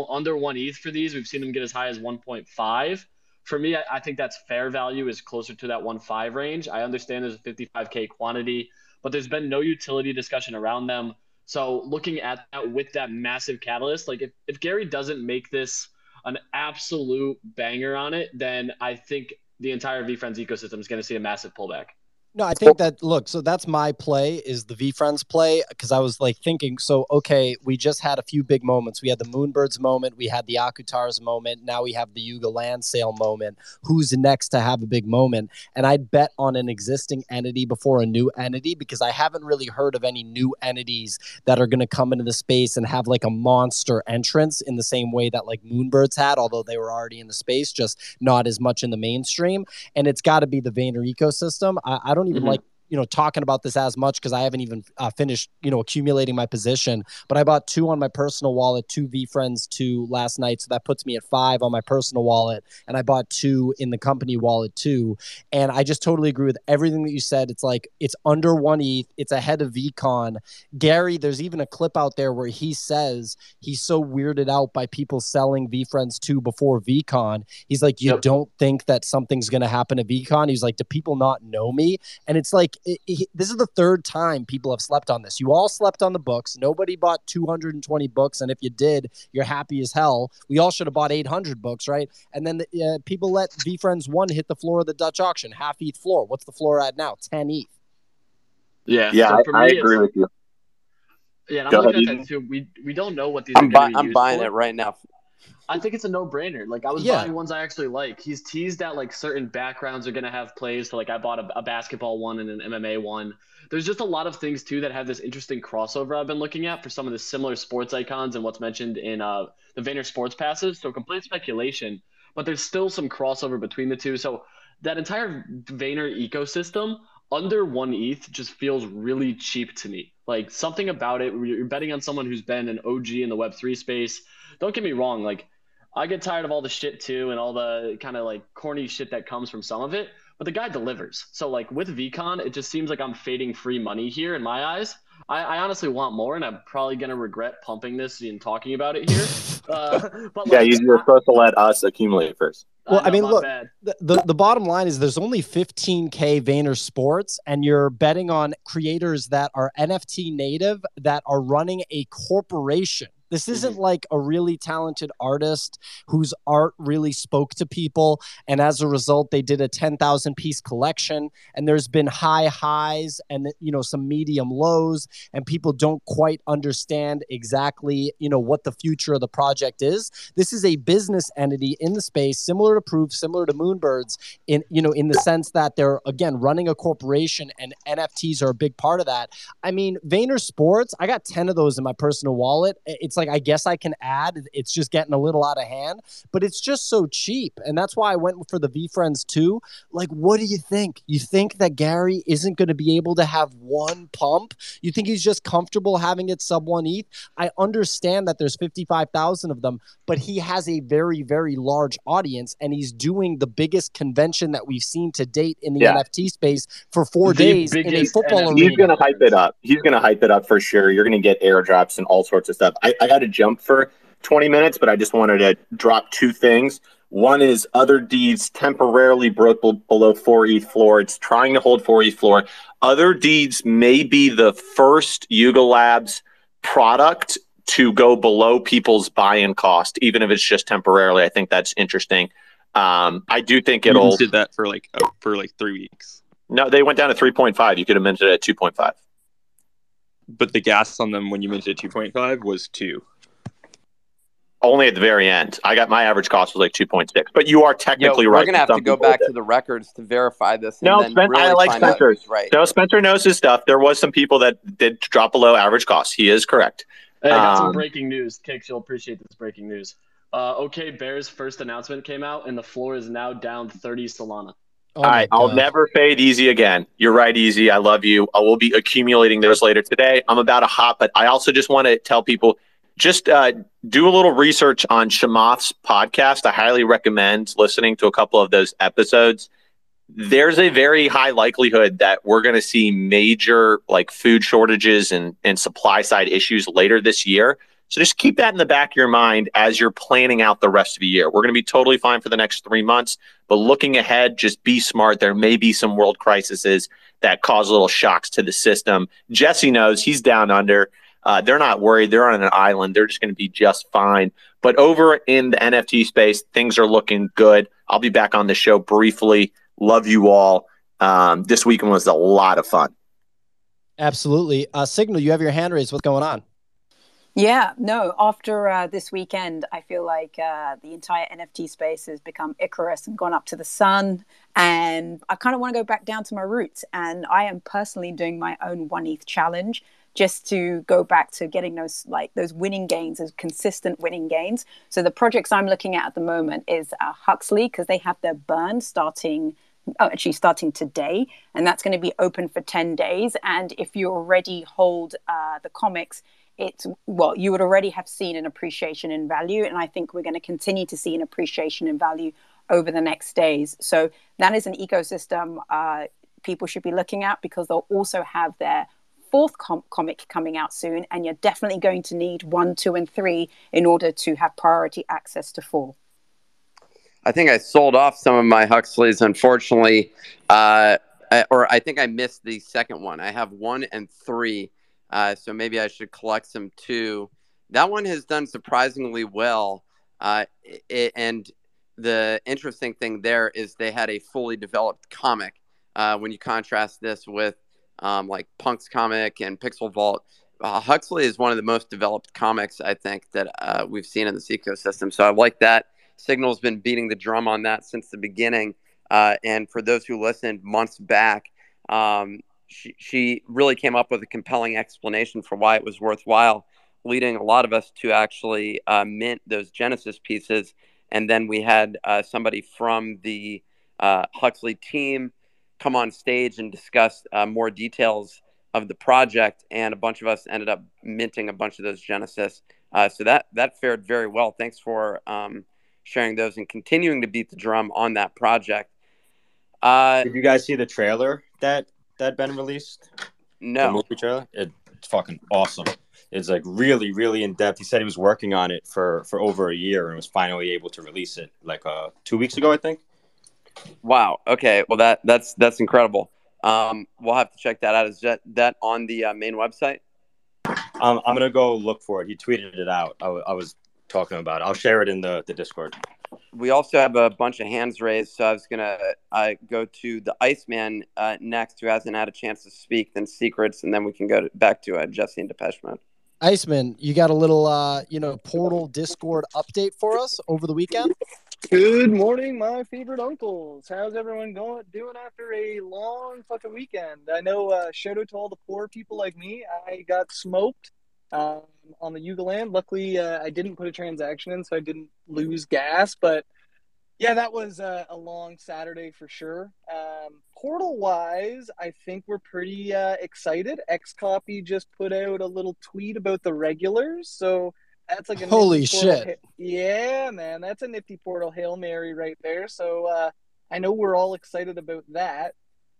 under one ETH for these. We've seen them get as high as 1.5. For me, I, I think that's fair value is closer to that 1.5 range. I understand there's a 55K quantity, but there's been no utility discussion around them. So looking at that with that massive catalyst, like if, if Gary doesn't make this an absolute banger on it, then I think the entire VeeFriends ecosystem is going to see a massive pullback. No, I think that look, so that's my play is the VeeFriends play because I was like thinking, so okay, we just had a few big moments. We had the Moonbirds moment, we had the Akutars moment, now we have the Yuga land sale moment. Who's next to have a big moment? And I'd bet on an existing entity before a new entity because I haven't really heard of any new entities that are going to come into the space and have like a monster entrance in the same way that like Moonbirds had, although they were already in the space, just not as much in the mainstream. And it's got to be the Vayner ecosystem. I, I don't even mm-hmm. like you know talking about this as much because I haven't even uh, finished you know accumulating my position. But I bought two on my personal wallet, two VeeFriends two last night, so that puts me at five on my personal wallet, and I bought two in the company wallet too. And I just totally agree with everything that you said. It's like it's under one ETH, it's ahead of VeeCon. Gary, there's even a clip out there where he says he's so weirded out by people selling VeeFriends two before VeeCon. He's like, you yep. don't think that something's going to happen at VeeCon? He's like, do people not know me? And it's like it, it, this is the third time people have slept on this. You all slept on the books. Nobody bought 220 books, and if you did, you're happy as hell. We all should have bought 800 books, right? And then the, uh, people let VeeFriends one hit the floor of the Dutch auction, half ETH floor. What's the floor at now? 10 ETH. Yeah, yeah, so I, I agree with you. Yeah, I'm looking at that too. We we don't know what these. I'm, buy, I'm buying for. it right now. I think it's a no brainer. Like I was yeah. buying ones I actually like. He's teased that like certain backgrounds are gonna have plays. So like I bought a, a, basketball one and an MMA one. There's just a lot of things too that have this interesting crossover I've been looking at for some of the similar sports icons and what's mentioned in uh, the Vayner Sports Passes. So complete speculation, but there's still some crossover between the two. So that entire Vayner ecosystem under one ETH just feels really cheap to me. Like something about it, you're betting on someone who's been an OG in the Web3 space. Don't get me wrong, like I get tired of all the shit too and all the kind of like corny shit that comes from some of it, but the guy delivers. So like with VeeCon, it just seems like I'm fading free money here in my eyes. I, I honestly want more, and I'm probably gonna regret pumping this and talking about it here. Uh, but like, yeah, you're supposed to let us accumulate first. Well, I, know, I mean, look, the, the, the bottom line is there's only 15k Vayner Sports, and you're betting on creators that are NFT native that are running a corporation this isn't mm-hmm. like a really talented artist whose art really spoke to people. And as a result, they did a 10,000 piece collection. And there's been high highs and, you know, some medium lows. And people don't quite understand exactly, you know, what the future of the project is. This is a business entity in the space, similar to Proof, similar to Moonbirds, in, you know, in the sense that they're, again, running a corporation and NFTs are a big part of that. I mean, Vayner Sports, I got 10 of those in my personal wallet. It's like, like I guess I can add. It's just getting a little out of hand, but it's just so cheap. And that's why I went for the VeeFriends too. Like, what do you think? You think that Gary isn't going to be able to have one pump? You think he's just comfortable having it sub one ETH? I understand that there's 55,000 of them, but he has a very, very large audience and he's doing the biggest convention that we've seen to date in the yeah. NFT space for four the days in a football arena. He's going to hype it up. He's going to hype it up for sure. You're going to get airdrops and all sorts of stuff. I, I got to jump for 20 minutes, but I just wanted to drop two things. One is Other Deeds temporarily broke below 4E floor. It's trying to hold 4E floor. Other Deeds may be the first Yuga Labs product to go below people's buy-in cost, even if it's just temporarily. I think that's interesting. Um, I do think it'll did that for like oh, for like three weeks. No, they went down to 3.5. You could have mentioned it at 2.5. But the gas on them when you minted at 2.5 was two. Only at the very end. I got my average cost was like 2.6. But you are technically Yo, right. We're going to have to go back to the records to verify this. no, Spen- really I like Spencer. Right. No, Spencer knows his stuff. There was some people that did drop below average cost. He is correct. Hey, I got um, some breaking news. Kicks, you'll appreciate this breaking news. Uh, okay, Bears' first announcement came out, and the floor is now down 30 Solana. Oh All right, I'll never fade easy again. You're right, easy. I love you. I will be accumulating those later today. I'm about to hop, but I also just want to tell people just uh, do a little research on Chamath's podcast. I highly recommend listening to a couple of those episodes. There's a very high likelihood that we're going to see major like food shortages and, and supply side issues later this year. So just keep that in the back of your mind as you're planning out the rest of the year. We're going to be totally fine for the next three months, but looking ahead, just be smart. There may be some world crises that cause little shocks to the system. Jesse knows he's down under. Uh, they're not worried. They're on an island. They're just going to be just fine. But over in the NFT space, things are looking good. I'll be back on the show briefly. Love you all. um, this weekend was a lot of fun. Absolutely. Uh, Signal, you have your hand raised. What's going on? Yeah, no. After uh, this weekend, I feel like uh, the entire NFT space has become Icarus and gone up to the sun. And I kind of want to go back down to my roots. And I am personally doing my own one ETH challenge just to go back to getting those like those winning gains, those consistent winning gains. So the projects I'm looking at at the moment is uh, Huxley because they have their burn starting oh, actually starting today, and that's going to be open for 10 days. And if you already hold uh, the comics, it's well, you would already have seen an appreciation in value, and I think we're going to continue to see an appreciation in value over the next days. So that is an ecosystem uh, people should be looking at because they'll also have their fourth com- comic coming out soon, and you're definitely going to need one, two, and three in order to have priority access to four. I think I sold off some of my Huxleys, unfortunately, uh, or I think I missed the second one. I have one and three, uh, so maybe I should collect some too. That one has done surprisingly well, uh, it, and the interesting thing there is they had a fully developed comic. Uh, when you contrast this with um, like Punk's comic and Pixel Vault, uh, Huxley is one of the most developed comics I think that uh, we've seen in this ecosystem. So I like that. Signal's been beating the drum on that since the beginning. Uh, and for those who listened months back, um, she, she really came up with a compelling explanation for why it was worthwhile, leading a lot of us to actually uh, mint those Genesis pieces. And then we had uh, somebody from the uh, Huxley team come on stage and discuss uh, more details of the project. And a bunch of us ended up minting a bunch of those Genesis. Uh, so that that fared very well. Thanks for um, sharing those and continuing to beat the drum on that project. Uh, Did you guys see the trailer that that been released? No. The movie trailer. It, it's fucking awesome. It's like really, really in depth. He said he was working on it for for over a year and was finally able to release it like uh two weeks ago, I think. Wow. Okay. Well, that that's that's incredible. Um, we'll have to check that out. Is that that on the uh, main website? Um, I'm gonna go look for it. He tweeted it out. I, w- I was talking about. I'll share it in the, the Discord. We also have a bunch of hands raised, so I was gonna uh, go to the Iceman uh, next, who hasn't had a chance to speak. Then Secrets, and then we can go to, back to uh, Jesse and Depeche Mode. Iceman, you got a little, uh, you know, Portal Discord update for us over the weekend? Good morning, my favorite uncles. How's everyone going doing after a long fucking weekend? I know uh, shout out to all the poor people like me. I got smoked um, on the Yuga land. Luckily, uh, I didn't put a transaction in, so I didn't lose gas. But yeah, that was uh, a long Saturday for sure. Um, portal wise, I think we're pretty uh, excited. Xcopy just put out a little tweet about the regulars, so that's like a holy shit. Ha- yeah, man, that's a nifty portal hail mary right there. So uh, I know we're all excited about that.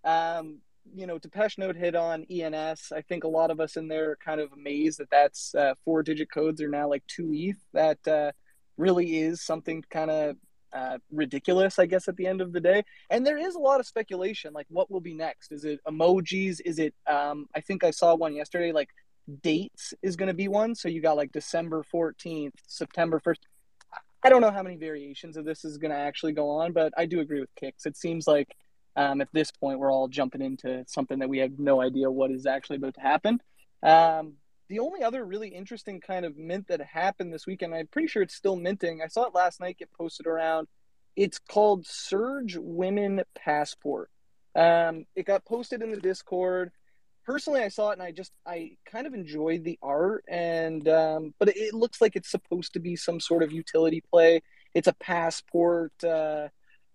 Um, you know, Depeche Mode hit on ENS. I think a lot of us in there are kind of amazed that that's uh, four digit codes are now like two ETH. That uh, really is something kind of uh, ridiculous, I guess, at the end of the day. And there is a lot of speculation, like what will be next? Is it emojis? Is it? Um, I think I saw one yesterday, like dates is going to be one. So you got like December fourteenth, September first. I don't know how many variations of this is going to actually go on, but I do agree with Kicks. It seems like um, at this point, we're all jumping into something that we have no idea what is actually about to happen. Um, the only other really interesting kind of mint that happened this weekend, I'm pretty sure it's still minting. I saw it last night get posted around. It's called Surge Women Passport. Um, it got posted in the Discord. Personally, I saw it and I just I kind of enjoyed the art and um, but it, looks like it's supposed to be some sort of utility play. It's a passport. Uh,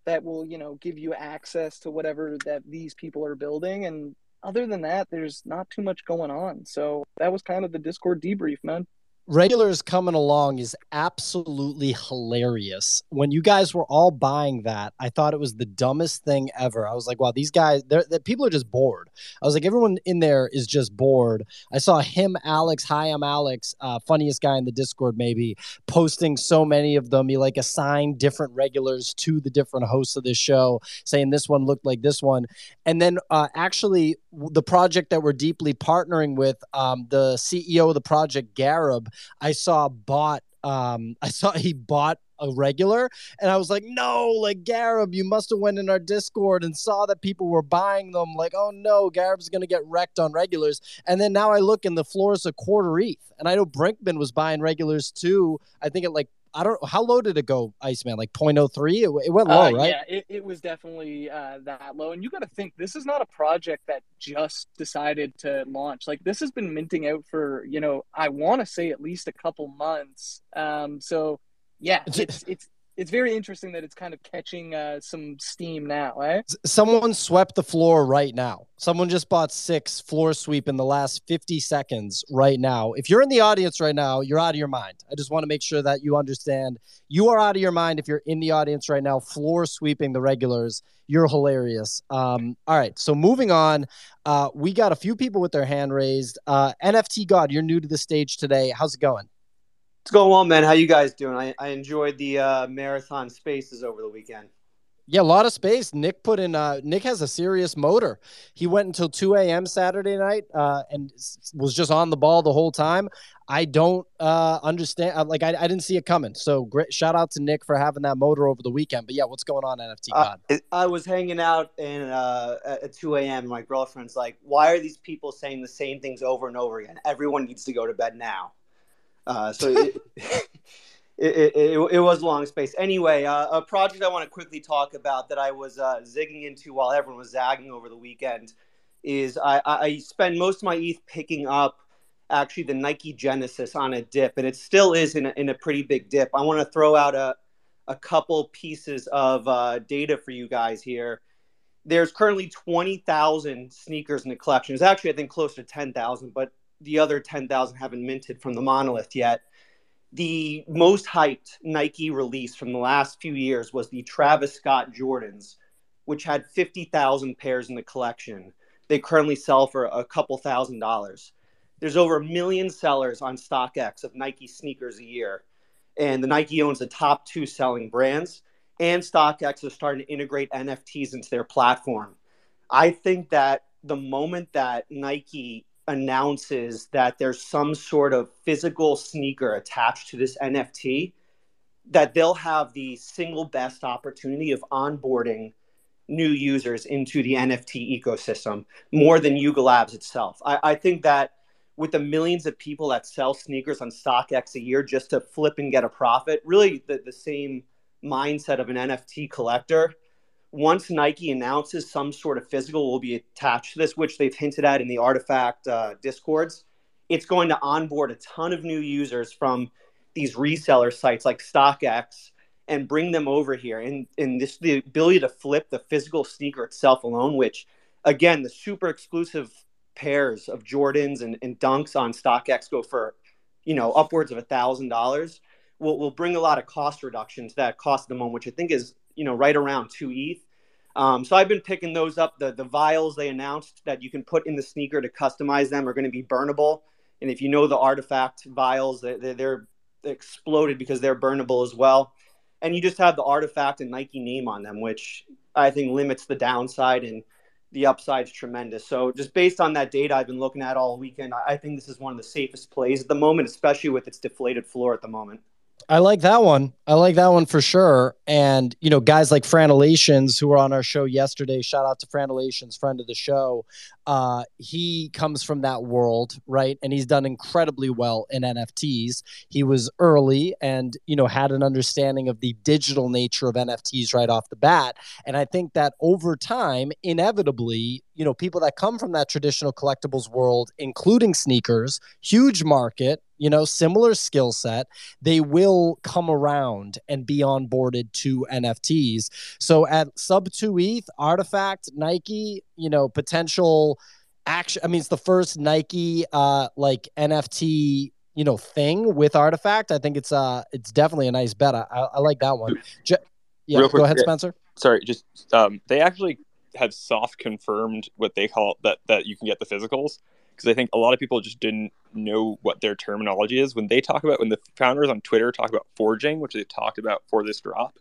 that will you know give you access to whatever that these people are building. And other than that there's not too much going on. So that was kind of the discord debrief man regulars coming along is absolutely hilarious. When you guys were all buying that, I thought it was the dumbest thing ever. I was like, wow, these guys, they're, they're, people are just bored. I was like, everyone in there is just bored. I saw him, Alex, hi, I'm Alex, uh, funniest guy in the Discord, maybe, posting so many of them. He like assigned different regulars to the different hosts of this show, saying this one looked like this one. And then uh, actually, the project that we're deeply partnering with, um, the CEO of the project, Garib, I saw bought um, I saw he bought a regular, and I was like, no, like Garib, you must have went in our Discord and saw that people were buying them. Like, oh no, Garib's gonna get wrecked on regulars. And then now I look and the floor is a quarter ETH, and I know Brinkman was buying regulars too. I think at like I don't how low did it go, Iceman? Like 0.03? It, it went low, Uh, right? Yeah, it, it was definitely uh, that low. And you got to think this is not a project that just decided to launch. Like this has been minting out for you know I want to say at least a couple months. Um, so yeah, it's it's it's very interesting that it's kind of catching uh, some steam now, eh? Someone swept the floor right now. Someone just bought six floor sweep in the last 50 seconds right now. If you're in the audience right now, you're out of your mind. I just want to make sure that you understand you are out of your mind if you're in the audience right now, floor sweeping the regulars. You're hilarious. Um, all right. So moving on, uh, we got a few people with their hand raised. Uh, NFT God, you're new to the stage today. How's it going? What's going on, man? How you guys doing? I, I enjoyed the uh, marathon spaces over the weekend. Yeah, a lot of space. Nick put in. Uh, Nick has a serious motor. He went until two a.m. Saturday night uh, and was just on the ball the whole time. I don't uh, understand. uh, Like I, I didn't see it coming. So great. Shout out to Nick for having that motor over the weekend. But yeah, what's going on, NFT Uh, God? I was hanging out in uh, at at 2 a.m. My girlfriend's like, "Why are these people saying the same things over and over again? Everyone needs to go to bed now." Uh, so it, it, it, it, was a long space. Anyway, uh, a project I want to quickly talk about that I was uh, zigging into while everyone was zagging over the weekend is I, I I spend most of my ETH picking up actually the Nike Genesis on a dip, and it still is in a, in a pretty big dip. I want to throw out a a couple pieces of uh, data for you guys here. There's currently 20,000 sneakers in the collection. It's actually, I think, close to 10,000, but the other 10,000 haven't minted from the monolith yet. The most hyped Nike release from the last few years was the Travis Scott Jordans, which had 50,000 pairs in the collection. They currently sell for a couple thousand dollars. There's over a million sellers on StockX of Nike sneakers a year and the Nike owns the top two selling brands. And StockX is starting to integrate NFTs into their platform. I think that the moment that Nike announces that there's some sort of physical sneaker attached to this NFT, that they'll have the single best opportunity of onboarding new users into the NFT ecosystem more than Yuga Labs itself. I, I think that with the millions of people that sell sneakers on StockX a year just to flip and get a profit, really the, the same mindset of an NFT collector. Once Nike announces some sort of physical will be attached to this, which they've hinted at in the RTFKT uh, discords, it's going to onboard a ton of new users from these reseller sites like StockX and bring them over here. And, and this the ability to flip the physical sneaker itself alone, which again, the super exclusive pairs of Jordans and, and Dunks on StockX go for, you know, upwards of a thousand dollars. Will will bring a lot of cost reduction to that cost at the moment, which I think is you know right around two ETH. Um, so I've been picking those up. The the vials they announced that you can put in the sneaker to customize them are going to be burnable. And if you know the RTFKT vials, they, they, they're exploded because they're burnable as well. And you just have the RTFKT and Nike name on them, which I think limits the downside and the upside's tremendous. So just based on that data I've been looking at all weekend, I think this is one of the safest plays at the moment, especially with its deflated floor at the moment. I like that one. I like that one for sure. And you know, guys like Franelations who were on our show yesterday. Shout out to Franelations, friend of the show. Uh, he comes from that world, right? And he's done incredibly well in NFTs. He was early and you know had an understanding of the digital nature of NFTs right off the bat. And I think that over time, inevitably, you know, people that come from that traditional collectibles world, including sneakers, huge market, you know, similar skill set, they will come around and be onboarded to NFTs. So at sub 2 ETH, RTFKT, Nike, you know, potential action. I mean, it's the first Nike uh like NFT you know thing with RTFKT i think it's uh it's definitely a nice bet i, I, like that one Je- yeah Real quick, go ahead spencer Sorry, just um, they actually have soft confirmed what they call that that you can get the physicals because I think a lot of people just didn't know what their terminology is when they talk about when the founders on Twitter talk about forging, which they talked about for this drop.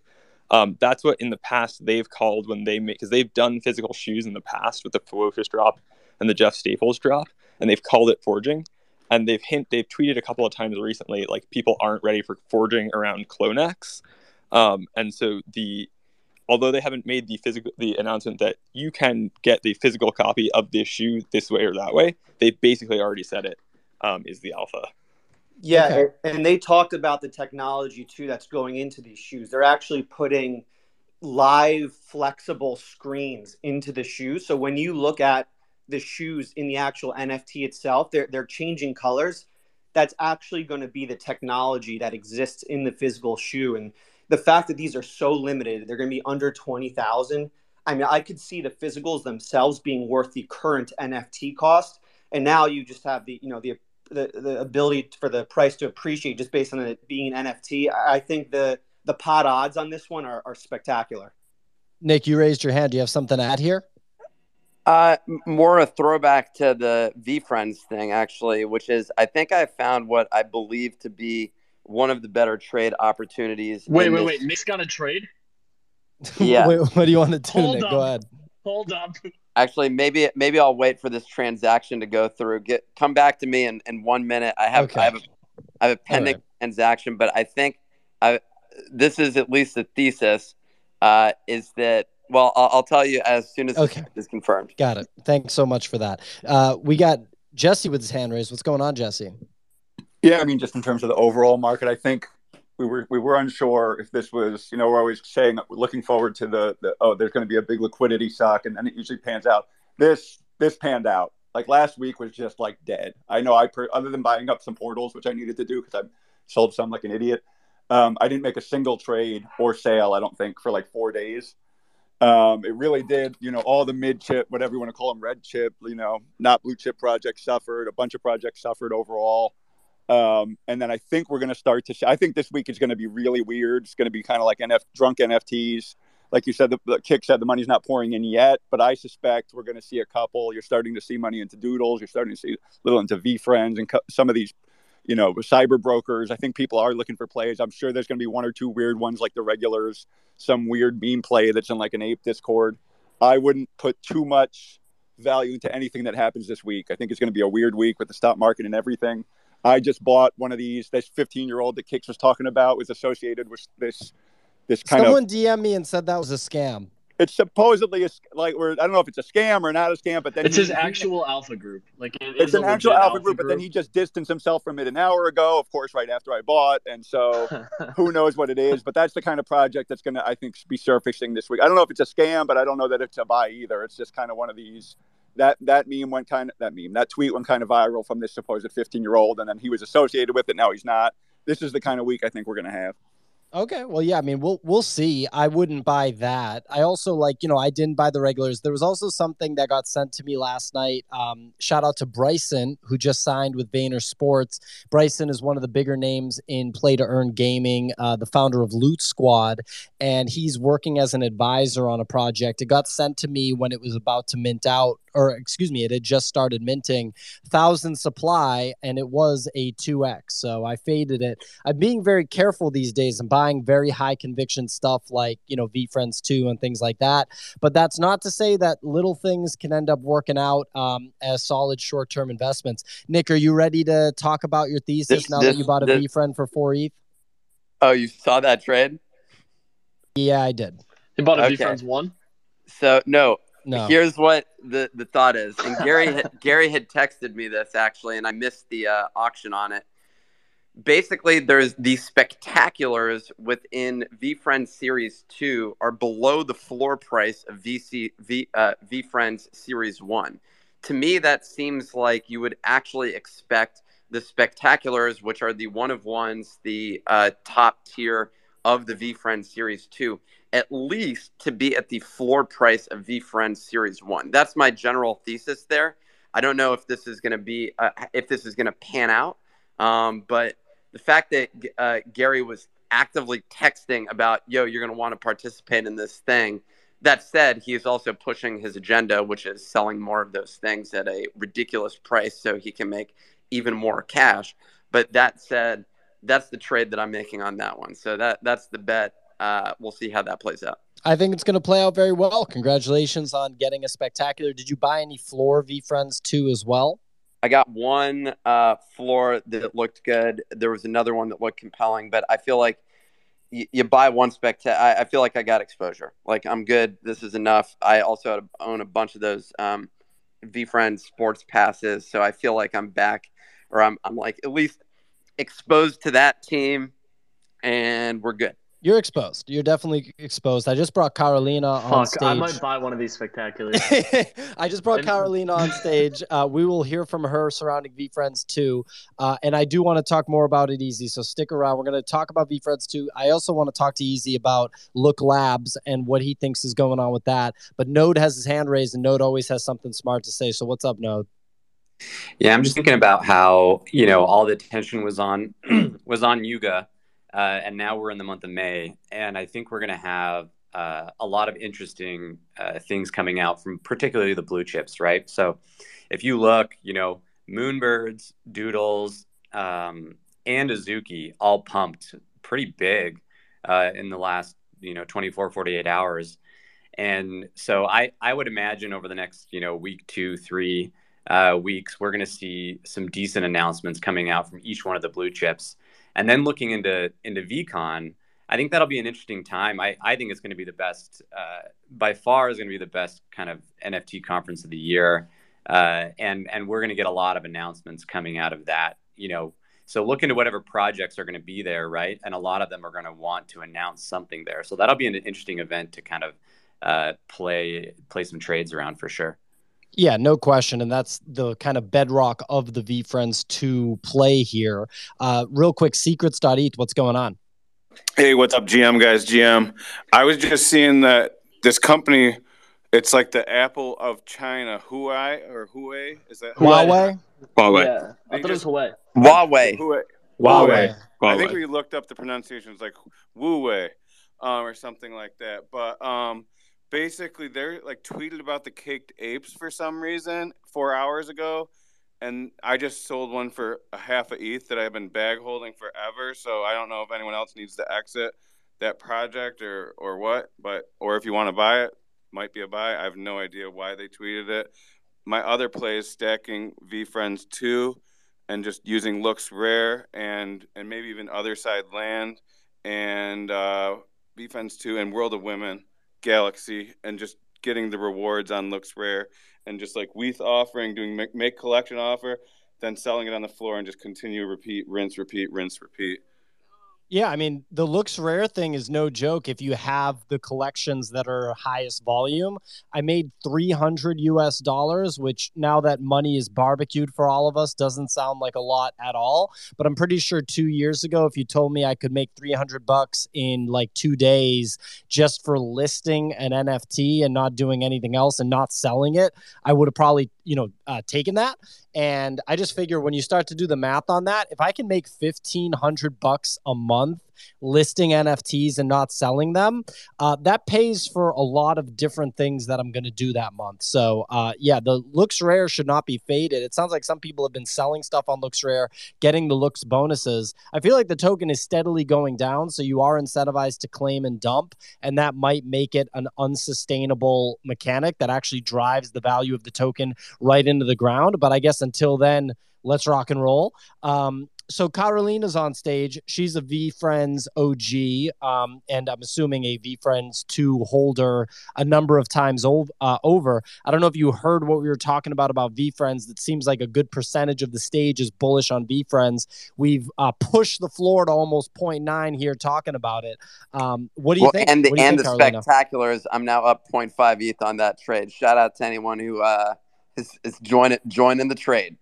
Um, that's what in the past they've called when they make because they've done physical shoes in the past with the FEWOCiOUS drop and the Jeff Staples drop, and they've called it forging. And they've hint they've tweeted a couple of times recently like people aren't ready for forging around CloneX. Um, and so the although they haven't made the physical the announcement that you can get the physical copy of this shoe this way or that way, they basically already said it um, is the alpha. Yeah, Okay. and they talked about the technology too that's going into these shoes. They're actually putting live flexible screens into the shoes. So when you look at the shoes in the actual NFT itself, they're they're changing colors. That's actually going to be the technology that exists in the physical shoe. And the fact that these are so limited, they're going to be under 20,000. I mean, I could see the physicals themselves being worth the current NFT cost. And now you just have the, you know, the the, the ability for the price to appreciate just based on it being an NFT. I I think the the pot odds on this one are, are spectacular. Nick, you raised your hand. Do you have something to add here? Uh, more a throwback to the VeeFriends thing, actually, which is I think I found what I believe to be one of the better trade opportunities. Wait, wait, this- wait. Nick's got a trade. Yeah. Wait, what do you want to do, Hold Nick? up. Go ahead. Hold up. Actually, maybe maybe I'll wait for this transaction to go through. Get come back to me in, in one minute. I have Okay. I have a, I have a pending right. transaction, but I think I this is at least the thesis. Uh, is that well? I'll, I'll tell you as soon as Okay. this is confirmed. Got it. Thanks so much for that. Uh, we got Jesse with his hand raised. What's going on, Jesse? Yeah, I mean, just in terms of the overall market, I think we were we were unsure if this was, you know, we're always saying looking forward to the, the oh, there's going to be a big liquidity suck, and then it usually pans out. This this panned out. Like last week was just like dead. I know I other than buying up some portals, which I needed to do because I sold some like an idiot. Um, I didn't make a single trade or sale. I don't think for like four days. Um, it really did. You know, all the mid chip, whatever you want to call them, red chip. You know, not blue chip projects suffered. A bunch of projects suffered overall. Um, and then I think we're going to start to. I think this week is going to be really weird. It's going to be kind of like NF drunk NFTs. Like you said, the, the kick said the money's not pouring in yet, but I suspect we're going to see a couple. You're starting to see money into Doodles. You're starting to see a little into VeeFriends and co- some of these, you know, cyber brokers. I think people are looking for plays. I'm sure there's going to be one or two weird ones like the regulars, some weird meme play that's in like an ape Discord. I wouldn't put too much value into anything that happens this week. I think it's going to be a weird week with the stock market and everything. I just bought one of these. This 15 year old that Kix was talking about was associated with this this kind Someone of. Someone DM me and said that was a scam. It's supposedly a, like we're, I don't know if it's a scam or not a scam, but then It's he- his he- actual alpha group. Like it It's is an actual legit alpha group, but then he just distanced himself from it an hour ago. Of course, right after I bought, and so who knows what it is? But that's the kind of project that's going to, I think, be surfacing this week. I don't know if it's a scam, but I don't know that it's a buy either. It's just kind of one of these. That that meme went kind of that meme that tweet went kind of viral from this supposed 15 year old, and then he was associated with it. Now he's not. This is the kind of week I think we're going to have. Okay, well, yeah, I mean, we'll we'll see. I wouldn't buy that. I also like, you know, I didn't buy the regulars. There was also something that got sent to me last night. Um, shout out to Bryson, who just signed with Vayner Sports. Bryson is one of the bigger names in play to earn gaming, uh, the founder of Loot Squad, and he's working as an advisor on a project. It got sent to me when it was about to mint out, or excuse me, it had just started minting, thousand supply, and it was a two x. So I faded it. I'm being very careful these days. I'm buying very high conviction stuff like, you know, VeeFriends 2 and things like that. But that's not to say that little things can end up working out um, as solid short term investments. Nick, are you ready to talk about your thesis This- now that you bought a this- VeeFriend for 4 ETH? Oh, you saw that trade? Yeah, I did. He bought a Okay. VeeFriends one. So no, No. Here's what the, the thought is, and Gary had, Gary had texted me this actually, and I missed the uh, auction on it. Basically, there's these spectaculars within VeeFriends Series Two are below the floor price of VC V uh, VeeFriends Series One. To me, that seems like you would actually expect the spectaculars, which are the one of ones, the uh, top tier of the VeeFriends Series Two, at least to be at the floor price of VeeFriends Series One. That's my general thesis there. I don't know if this is going to be uh, if this is going to pan out, um, but the fact that uh, Gary was actively texting about, "Yo, you're going to want to participate in this thing." That said, he is also pushing his agenda, which is selling more of those things at a ridiculous price so he can make even more cash. But that said, that's the trade that I'm making on that one. So that that's the bet. Uh, we'll see how that plays out. I think it's going to play out very well. Congratulations on getting a spectacular. Did you buy any floor VeeFriends too as well? I got one uh, floor that looked good. There was another one that looked compelling, but I feel like you, you buy one spectac. I, I feel like I got exposure. Like I'm good. This is enough. I also own a bunch of those um, VeeFriends sports passes, so I feel like I'm back, or I'm I'm like at least exposed to that team, and we're good. You're exposed. You're definitely exposed. I just brought Carolina on Fuck, stage. I might buy one of these spectaculars. I just brought And- Carolina on stage. Uh, we will hear from her surrounding VeeFriends too. Uh, and I do want to talk more about it, Easy. So stick around. We're going to talk about VeeFriends too. I also want to talk to Easy about Look Labs and what he thinks is going on with that. But Node has his hand raised, and Node always has something smart to say. So what's up, Node? Yeah, I'm just thinking about how you know all the attention was on was on Yuga, uh, and now we're in the month of May, and I think we're going to have uh, a lot of interesting uh, things coming out from particularly the blue chips, right? So, if you look, you know, Moonbirds, Doodles, um, and Azuki all pumped pretty big uh, in the last you know 24, 48 hours, and so I I would imagine over the next you know week two, three uh, weeks, we're going to see some decent announcements coming out from each one of the blue chips. And then looking into into VeeCon, I think that'll be an interesting time. I, I think it's going to be the best, uh, by far, is going to be the best kind of NFT conference of the year. Uh, and and we're going to get a lot of announcements coming out of that. You know, so look into whatever projects are going to be there, right? And a lot of them are going to want to announce something there. So that'll be an interesting event to kind of uh, play play some trades around for sure. Yeah, no question. And that's the kind of bedrock of the VeeFriends to play here. Uh, real quick, secrets.eth, what's going on? Hey, what's up, GM guys? GM. I was just seeing that this company, it's like the Apple of China, Huawei or Huawei. Is that Huawei? Huawei. Yeah, I thought it was Huawei. Huawei. Huawei. Huawei. I think we looked up the pronunciation. It's like Wuwei, um, or something like that. But um, basically, they're like tweeted about the caked apes for some reason four hours ago, and I just sold one for a half a ETH that I've been bag holding forever. So I don't know if anyone else needs to exit that project or or what, but or if you want to buy it, might be a buy. I have no idea why they tweeted it. My other play is stacking VeeFriends two and just using LooksRare and and maybe even Otherside land and uh VeeFriends two and World of Women Galaxy and just getting the rewards on LooksRare and just like WETH offering, doing make collection offer, then selling it on the floor and just continue repeat, rinse, repeat, rinse, repeat. Yeah, I mean, the LooksRare thing is no joke. If you have the collections that are highest volume, I made 300 US dollars, which now that money is barbecued for all of us doesn't sound like a lot at all. But I'm pretty sure two years ago, if you told me I could make 300 bucks in like two days just for listing an NFT and not doing anything else and not selling it, I would have probably, you know, uh, taken that. And I just figure when you start to do the math on that, if I can make 1500 bucks a month listing NFTs and not selling them, uh, that pays for a lot of different things that I'm going to do that month. So, uh, yeah, the LooksRare should not be faded. It sounds like some people have been selling stuff on LooksRare, getting the looks bonuses. I feel like the token is steadily going down, so you are incentivized to claim and dump, and that might make it an unsustainable mechanic that actually drives the value of the token right into the ground. But I guess until then, let's rock and roll. Um, so Carolina's on stage. She's a VeeFriends OG, um, and I'm assuming a VeeFriends 2 holder a number of times ov- uh, over. I don't know if you heard what we were talking about about VeeFriends. That seems like a good percentage of the stage is bullish on VeeFriends. We've uh, pushed the floor to almost 0.9 here talking about it. Um, what do you well, think? and the, and think, the Carolina? spectaculars, I'm now up 0.5 ETH on that trade. Shout out to anyone who uh, is, is joining joining the trade.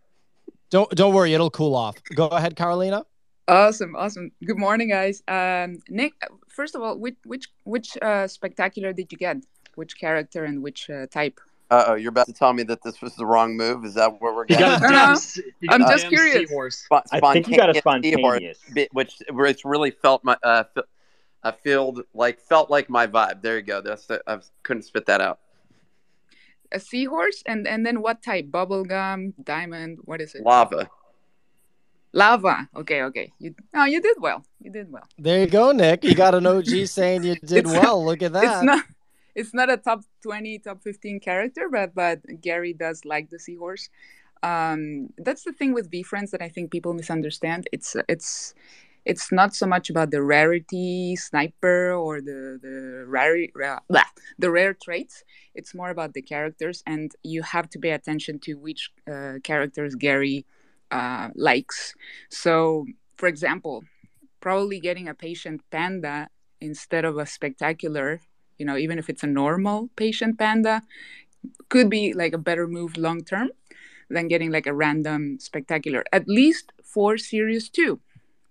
Don't don't worry, it'll cool off. Go ahead, Carolina. Awesome, awesome. Good morning, guys. Um, Nick, first of all, which which which uh, spectacular did you get? Which character and which uh, type? Uh oh, you're about to tell me that this was the wrong move. Is that where we're You getting? No, no. damn, se- you got I'm a just curious. seahorse. Spon- I think you got a spontaneous spontaneous. bit, which which really felt my uh, fe- I felt like felt like my vibe. There you go. That's the, I couldn't spit that out. A seahorse, and and then what type? Bubblegum, diamond. What is it? Lava. Lava. Okay, okay. You no, you did well. You did well. There you go, Nick. You got an OG saying you did well. Look at that. It's not. It's not a top twenty, top fifteen character, but but Gary does like the seahorse. Um, that's the thing with VeeFriends that I think people misunderstand. It's it's it's not so much about the rarity sniper or the the rare blah, the rare traits. It's more about the characters, and you have to pay attention to which uh, characters Gary uh, likes. So, for example, probably getting a patient panda instead of a spectacular, you know, even if it's a normal patient panda, could be like a better move long term than getting like a random spectacular, at least for series two.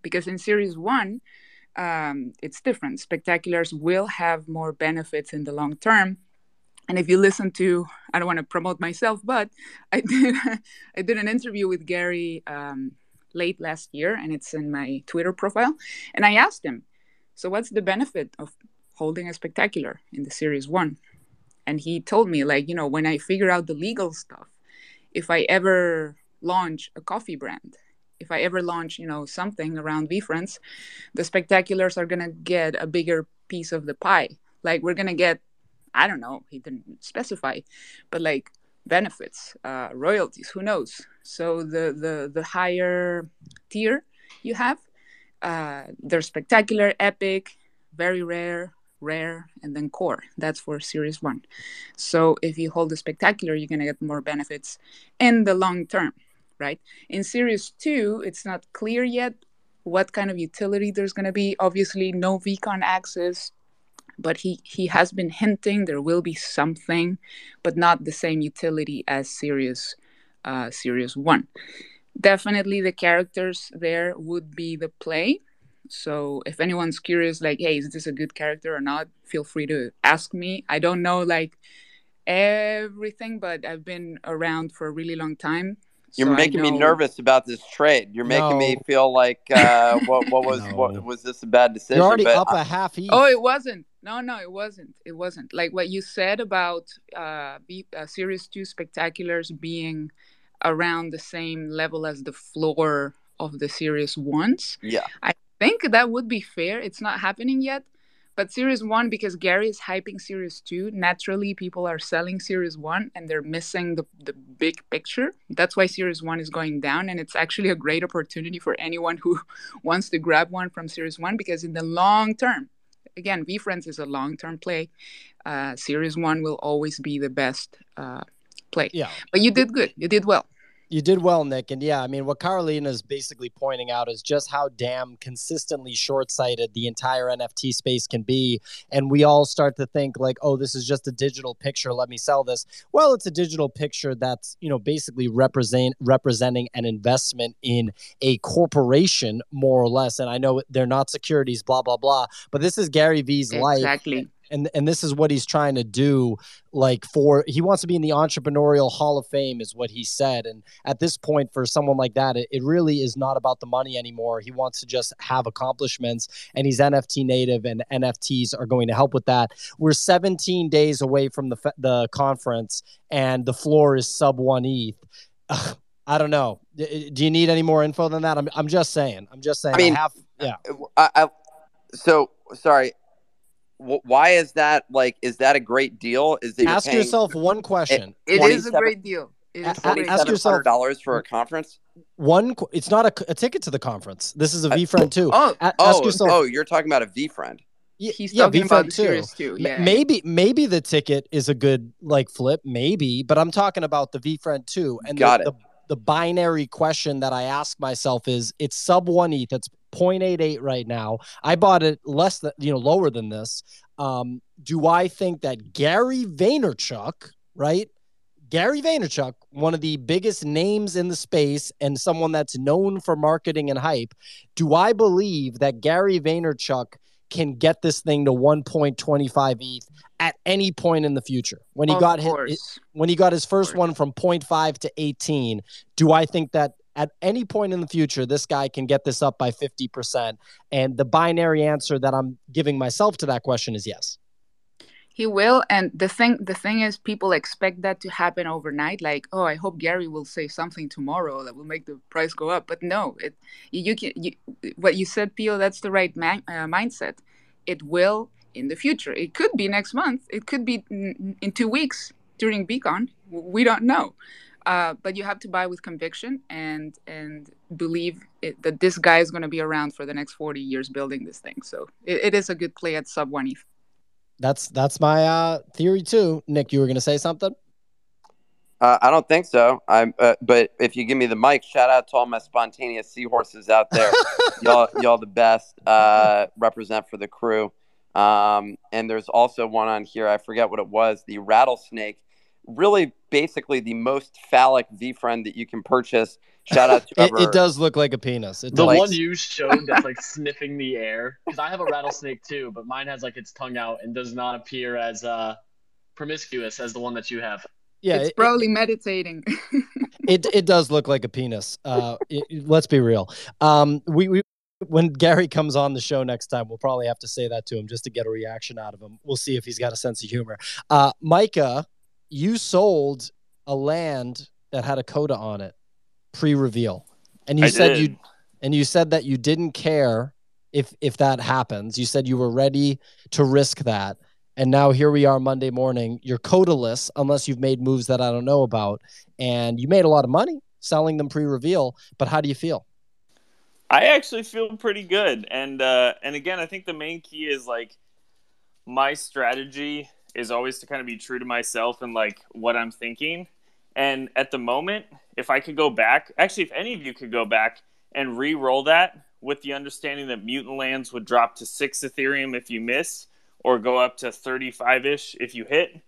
Because in series one, um, it's different. Spectaculars will have more benefits in the long term. And if you listen to, I don't want to promote myself, but I did, I did an interview with Gary um, late last year, and it's in my Twitter profile. And I asked him, so what's the benefit of holding a spectacular in the series one? And he told me, like, you know, when I figure out the legal stuff, if I ever launch a coffee brand, if I ever launch, you know, something around VeeFriends, the spectaculars are gonna get a bigger piece of the pie. Like we're gonna get, I don't know, he didn't specify, but like benefits, uh, royalties, who knows? So the the the higher tier you have, uh, they're spectacular, epic, very rare, rare, and then core. That's for series one. So if you hold the spectacular, you're gonna get more benefits in the long term, right? In series two, it's not clear yet what kind of utility there's gonna be. Obviously, no VeeCon access, but he he has been hinting there will be something, but not the same utility as series uh, series one. Definitely, the characters there would be the play so if anyone's curious, like, hey, is this a good character or not? Feel free to ask me. I don't know like everything, but I've been around for a really long time. You're so making me nervous about this trade. You're making me feel like uh, what what was No. what was this a bad decision? You're already But up I- a half each. Oh, it wasn't. No, no, it wasn't. It wasn't. Like what you said about uh, B, uh Series 2 Spectaculars being around the same level as the floor of the Series 1s. yeah. I think that would be fair. It's not happening yet. But Series 1, because Gary is hyping Series 2, naturally people are selling Series 1 and they're missing the, the big picture. That's why Series 1 is going down. And it's actually a great opportunity for anyone who wants to grab one from Series 1 because in the long term, again, VeeFriends is a long term play. Uh, Series 1 will always be the best uh, play. Yeah. But you did good. You did well. You did well, Nick. And yeah, I mean, what Carolina is basically pointing out is just how damn consistently short sighted the entire NFT space can be. And we all start to think, like, oh, this is just a digital picture. Let me sell this. Well, it's a digital picture that's, you know, basically represent, representing an investment in a corporation, more or less. And I know they're not securities, blah, blah, blah. But this is Gary Vee's life Exactly. And and this is what he's trying to do like for he wants to be in the entrepreneurial hall of fame is what he said. And at this point for someone like that it, it really is not about the money anymore. He wants to just have accomplishments and he's nft native and nfts are going to help with that. We're 17 days away from the the conference and the floor is sub 1 eth i don't know. Do you need any more info than that? I'm, I'm just saying. I'm just saying. I mean, have yeah. I, I, so sorry. Wh- Why is that like? Is that a great deal? Is that ask paying yourself one question It is a great deal. It A- is a a- great ask deal. yourself- dollars for a conference? one it's not a, a ticket to the conference this is a Uh, VeeFriend too Oh, A- ask Oh, yourself oh, you're talking about a VeeFriend. y- he's yeah, talking VeeFriend about the too. series too. Yeah. maybe maybe the ticket is a good like flip maybe but i'm talking about the VeeFriend too and Got the, it. the the binary question that i ask myself is it's sub 1 eth it's 0.88 right now. I bought it less than you know lower than this. Um do i think that gary vaynerchuk right? Gary Vaynerchuk, one of the biggest names in the space and someone that's known for marketing and hype, do I believe that Gary Vaynerchuk can get this thing to 1.25 ETH at any point in the future? When he Of got his, when he got his first one from 0.5 to 18, do I think that at any point in the future this guy can get this up by 50%? And the binary answer that I'm giving myself to that question is yes. He will, and the thing the thing is, people expect that to happen overnight. Like, oh, I hope Gary will say something tomorrow that will make the price go up. But no, it you, can you, what you said, Pio. That's the right man, uh, mindset. It will in the future. It could be next month. It could be in two weeks during VeeCon. We don't know. Uh, but you have to buy with conviction and and believe it, that this guy is going to be around for the next 40 years building this thing. So it, it is a good play at sub one ETH. That's that's my uh, theory too. Nick, you were going to say something. Uh, I don't think so. I'm, uh, but if you give me the mic, shout out to all my spontaneous seahorses out there. y'all, y'all the best. Uh, represent for the crew. Um, and there's also one on here. I forget what it was. The rattlesnake. Really, basically the most phallic VeeFriend that you can purchase. Shout out to It, it does look like a penis. It The does. one you showed that's like sniffing the air, because I have a rattlesnake too, but mine has like its tongue out and does not appear as uh, promiscuous as the one that you have. yeah, it's it, probably meditating. it it does look like a penis. Uh, it- it- let's be real. Um, we we when Gary comes on the show next time, we'll probably have to say that to him just to get a reaction out of him. We'll see if he's got a sense of humor. Uh, Micah, you sold a land that had a Koda on it pre-reveal, and you I said did. you and you said that you didn't care if if that happens. You said you were ready to risk that. And now here we are Monday morning. You're Kodaless unless you've made moves that I don't know about. And you made a lot of money selling them pre-reveal. But how do you feel? I actually feel pretty good, and uh, and again, I think the main key is like my strategy is always to kind of be true to myself and like what I'm thinking. And at the moment, if I could go back, actually, if any of you could go back and re-roll that with the understanding that mutant lands would drop to six Ethereum if you miss, or go up to 35ish if you hit,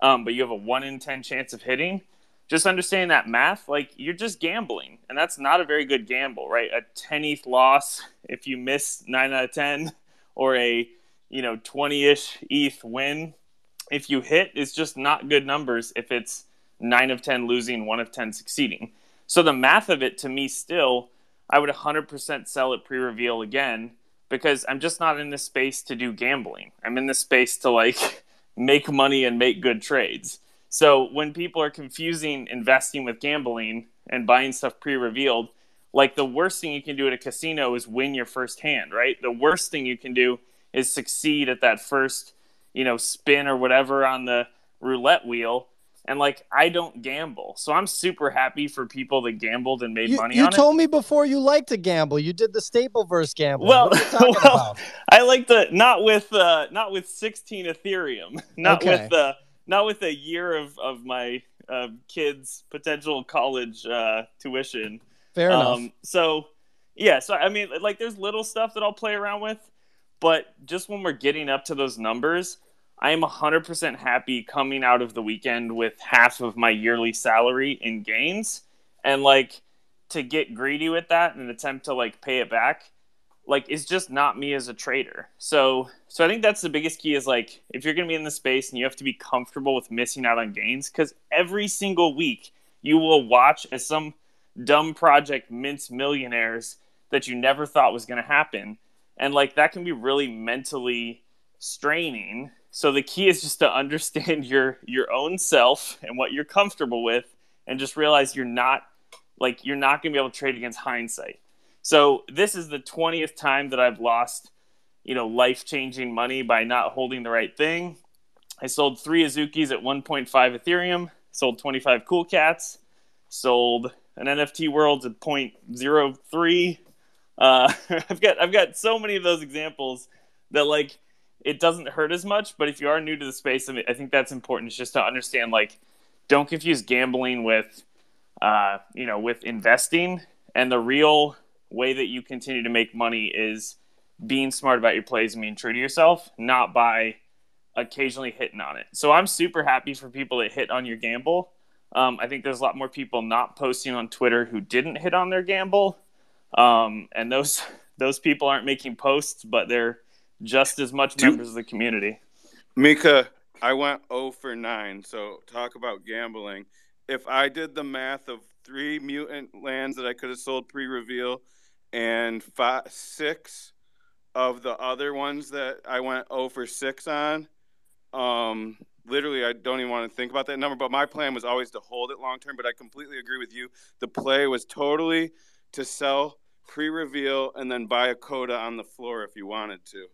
um, but you have a one in ten chance of hitting. Just understanding that math, like you're just gambling, and that's not a very good gamble, right? A 10 ETH loss if you miss nine out of 10, or a you know 20-ish ETH win if you hit is just not good numbers if it's nine of 10 losing, one of 10 succeeding. So the math of it to me still, I would 100% sell it pre-reveal again because I'm just not in this space to do gambling. I'm in this space to like make money and make good trades. So when people are confusing investing with gambling and buying stuff pre-revealed, like the worst thing you can do at a casino is win your first hand, right? The worst thing you can do is succeed at that first, you know, spin or whatever on the roulette wheel. And like I don't gamble. So I'm super happy for people that gambled and made You, money you on it. told me before you like to gamble. You did the Stapleverse gamble. Well, what are you talking well, about? I like the not with uh, not with 16 Ethereum, not Okay. with uh, not with a year of of my uh, kids' potential college uh, tuition. Fair enough. So yeah, so I mean, like, there's little stuff that I'll play around with, but just when we're getting up to those numbers, I am 100% happy coming out of the weekend with half of my yearly salary in gains, and like to get greedy with that and attempt to like pay it back like is just not me as a trader. So so I think that's the biggest key is like if you're going to be in the space and you have to be comfortable with missing out on gains cuz every single week you will watch as some dumb project mints millionaires that you never thought was going to happen. And like that can be really mentally straining. So the key is just to understand your your own self and what you're comfortable with and just realize you're not like you're not going to be able to trade against hindsight. So this is the 20th time that I've lost, you know, life-changing money by not holding the right thing. I sold 3 Azukis at 1.5 Ethereum, sold 25 Cool Cats, sold an NFT Worlds at 0.03. Uh, I've got I've got so many of those examples that like it doesn't hurt as much, but if you are new to the space, I, think that's important. It's just to understand like don't confuse gambling with uh, you know, with investing. And the real way that you continue to make money is being smart about your plays and being true to yourself, not by occasionally hitting on it. So I'm super happy for people that hit on your gamble. Um, I think there's a lot more people not posting on Twitter who didn't hit on their gamble, um, and those those people aren't making posts, but they're just as much members of the community. Mika, I went 0 for 9, so talk about gambling. If I did the math of three mutant lands that I could have sold pre reveal and five, six of the other ones that I went 0 for 6 on, um, literally, I don't even want to think about that number. But my plan was always to hold it long term. But I completely agree with you. The play was totally to sell pre reveal and then buy a Koda on the floor if you wanted to.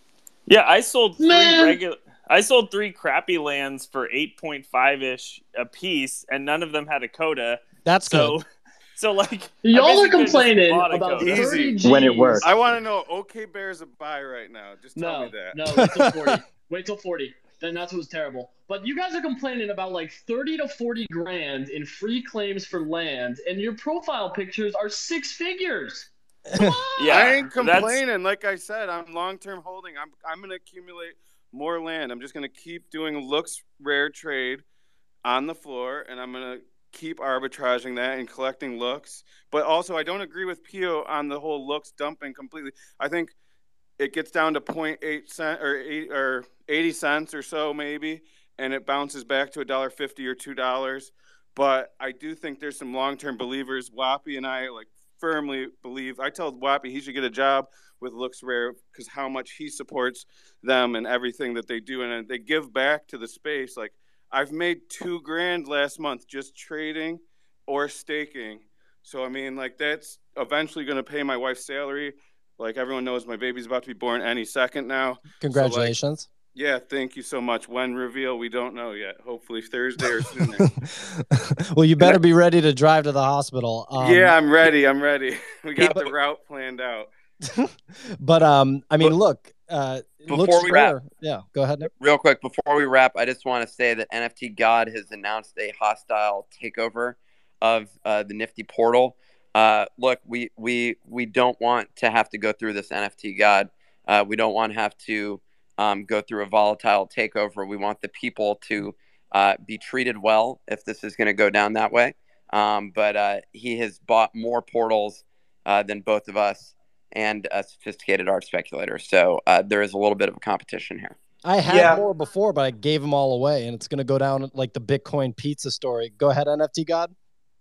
Yeah, I sold three regular. I sold three crappy lands for eight point five ish a piece, and none of them had a Koda. That's so, good. So like Y'all are complaining about goat. 30 Easy. When it works. I want to know. Okay Bear's a buy right now. Just tell No, me that. no, wait till 40. wait till 40. Then that's what's terrible. But you guys are complaining about like 30 to 40 grand in free claims for land, and your profile pictures are six figures. Yeah, I ain't that's- complaining. Like I said, I'm long term holding. I'm I'm gonna accumulate more land. I'm just gonna keep doing looks rare trade on the floor, and I'm gonna keep arbitraging that and collecting looks. But also, I don't agree with Pio on the whole looks dumping completely. I think it gets down to 0.8 cent or eight or 80 cents or so maybe, and it bounces back to a dollar fifty or two dollars. But I do think there's some long term believers. Wappy and I like firmly believe. I told Wappy he should get a job with LooksRare because how much he supports them and everything that they do, and they give back to the space. Like I've made two grand last month just trading or staking. So I mean, like that's eventually going to pay my wife's salary. Like everyone knows, my baby's about to be born any second now. So, like, Congratulations. yeah, thank you so much. When reveal, we don't know yet. Hopefully Thursday or sooner. well, you better be ready to drive to the hospital. Um, yeah, I'm ready. I'm ready. We got the route planned out. But um, I mean, look. Uh, Before looks we wrap- Yeah, go ahead. Nick. Real quick before we wrap, I just want to say that NFT God has announced a hostile takeover of uh, the Nifty portal. Uh, look, we we we don't want to have to go through this NFT God. Uh, we don't want to have to um, go through a volatile takeover. We want the people to uh, be treated well if this is going to go down that way. Um, but uh, he has bought more portals uh, than both of us and a sophisticated art speculator. So uh, there is a little bit of a competition here. I had Yeah. more before, but I gave them all away, and it's going to go down like the Bitcoin pizza story. Go ahead, NFT God.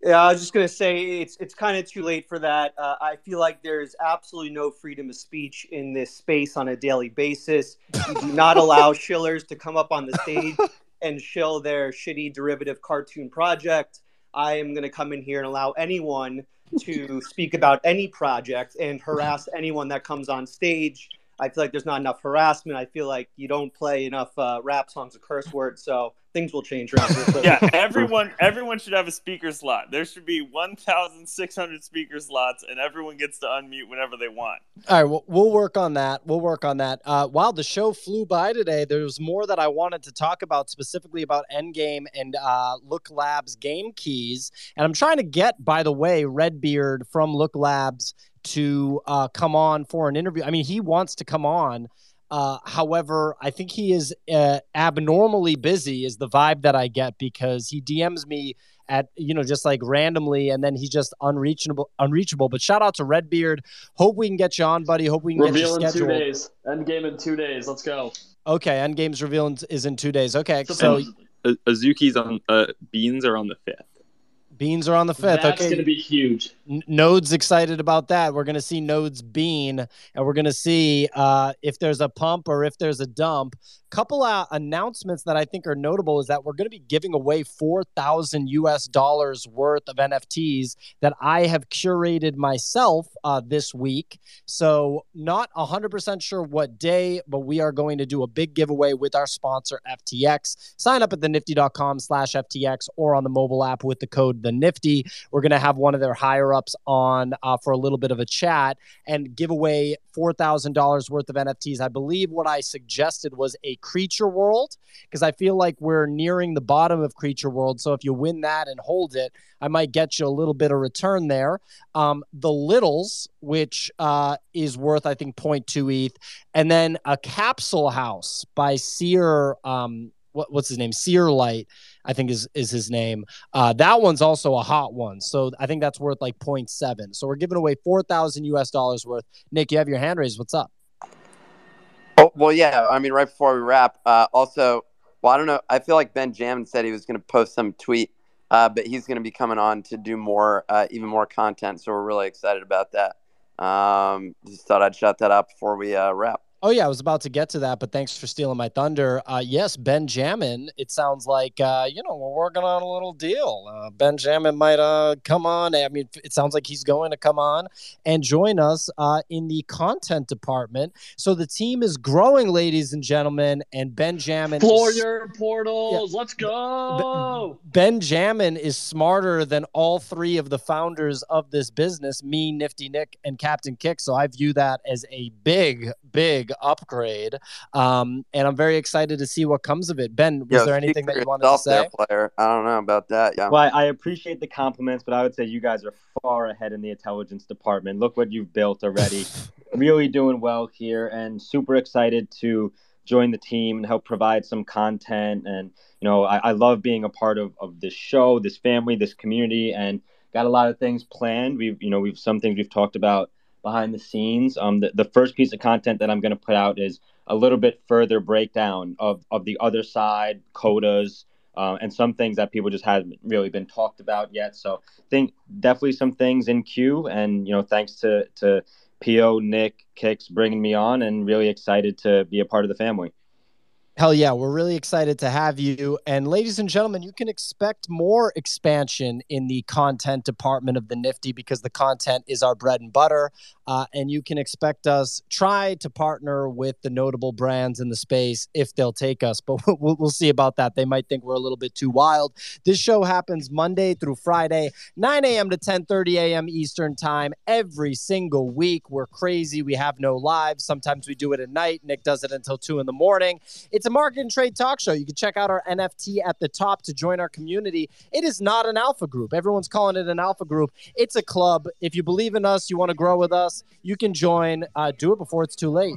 Yeah, I was just gonna say it's it's kind of too late for that. Uh, I feel like there's absolutely no freedom of speech in this space on a daily basis. You do not allow shillers to come up on the stage and shill their shitty derivative cartoon project. I am gonna come in here and allow anyone to speak about any project and harass anyone that comes on stage. I feel like there's not enough harassment. I feel like you don't play enough uh, rap songs with curse words, so things will change around yeah, everyone everyone should have a speaker slot. There should be 1,600 speaker slots, and everyone gets to unmute whenever they want. All right, well, we'll work on that. We'll work on that. Uh, wow, the show flew by today. There's more that I wanted to talk about, specifically about Endgame and uh, Look Labs game keys. And I'm trying to get, by the way, Redbeard from Look Labs to uh, come on for an interview. I mean, he wants to come on. Uh, however, I think he is uh, abnormally busy, is the vibe that I get because he DMs me at you know just like randomly, and then he's just unreachable. Unreachable. But shout out to Redbeard. Hope we can get you on, buddy. Hope we can Reveal get in you two days. End game in two days. Let's go. Okay, Endgame's reveal in- is in two days. Okay, so Supposedly. A- Azuki's on uh, beans are on the fifth. Beans are on the fifth. That's okay, going to be huge. Node's excited about that. We're going to see Node's bean, and we're going to see uh, if there's a pump or if there's a dump. Couple uh, announcements that I think are notable is that we're going to be giving away four thousand U.S. dollars worth of NFTs that I have curated myself uh, this week. So not hundred percent sure what day, but we are going to do a big giveaway with our sponsor FTX. Sign up at the nifty.com/slash FTX or on the mobile app with the code the Nifty. We're going to have one of their higher ups on uh, for a little bit of a chat and give away $4,000 worth of NFTs. I believe what I suggested was a creature world because I feel like we're nearing the bottom of creature world. So if you win that and hold it, I might get you a little bit of return there. Um, the Littles, which uh, is worth, I think, 0.2 ETH. And then a capsule house by Seer. Um, what, what's his name? Sear Light, I think is is his name. Uh, that one's also a hot one, so I think that's worth like 0.7. So we're giving away four thousand US dollars worth. Nick, you have your hand raised. What's up? Oh well, yeah. I mean, right before we wrap, uh, also, well, I don't know. I feel like Ben Jam said he was going to post some tweet, uh, but he's going to be coming on to do more, uh, even more content. So we're really excited about that. Um, just thought I'd shout that out before we uh, wrap. Oh yeah, I was about to get to that, but thanks for stealing my thunder. Uh, yes, Benjamin. It sounds like uh, you know we're working on a little deal. Uh, Benjamin might uh, come on. I mean, it sounds like he's going to come on and join us uh, in the content department. So the team is growing, ladies and gentlemen, and Benjamin. Floor is- your portals. Let's go. Benjamin is smarter than all three of the founders of this business, me, Nifty Nick, and Captain Kick. So I view that as a big, big upgrade. Um, and I'm very excited to see what comes of it. Ben, was Yo, there anything that you wanted to say? there, player. I don't know about that. Yeah. Well, I I appreciate the compliments, but I would say you guys are far ahead in the intelligence department. Look what you've built already. really doing well here and super excited to join the team and help provide some content. And, you know, I, I love being a part of, of this show, this family, this community, and got a lot of things planned. We've, you know, we've some things we've talked about behind the scenes. Um, the, the first piece of content that I'm going to put out is a little bit further breakdown of, of the other side, Kodas, uh, and some things that people just haven't really been talked about yet. So think definitely some things in queue, and you know, thanks to to Po, Nick, Kicks bringing me on, and really excited to be a part of the family. Hell yeah, we're really excited to have you. And ladies and gentlemen, you can expect more expansion in the content department of the Nifty because the content is our bread and butter. Uh, and you can expect us try to partner with the notable brands in the space if they'll take us. But we'll, we'll see about that. They might think we're a little bit too wild. This show happens Monday through Friday, 9 a.m. to 10:30 a.m. Eastern time every single week. We're crazy. We have no lives. Sometimes we do it at night. Nick does it until two in the morning. It's a market and trade talk show. You can check out our NFT at the top to join our community. It is not an alpha group. Everyone's calling it an alpha group. It's a club. If you believe in us, you want to grow with us, you can join. Uh, do it before it's too late.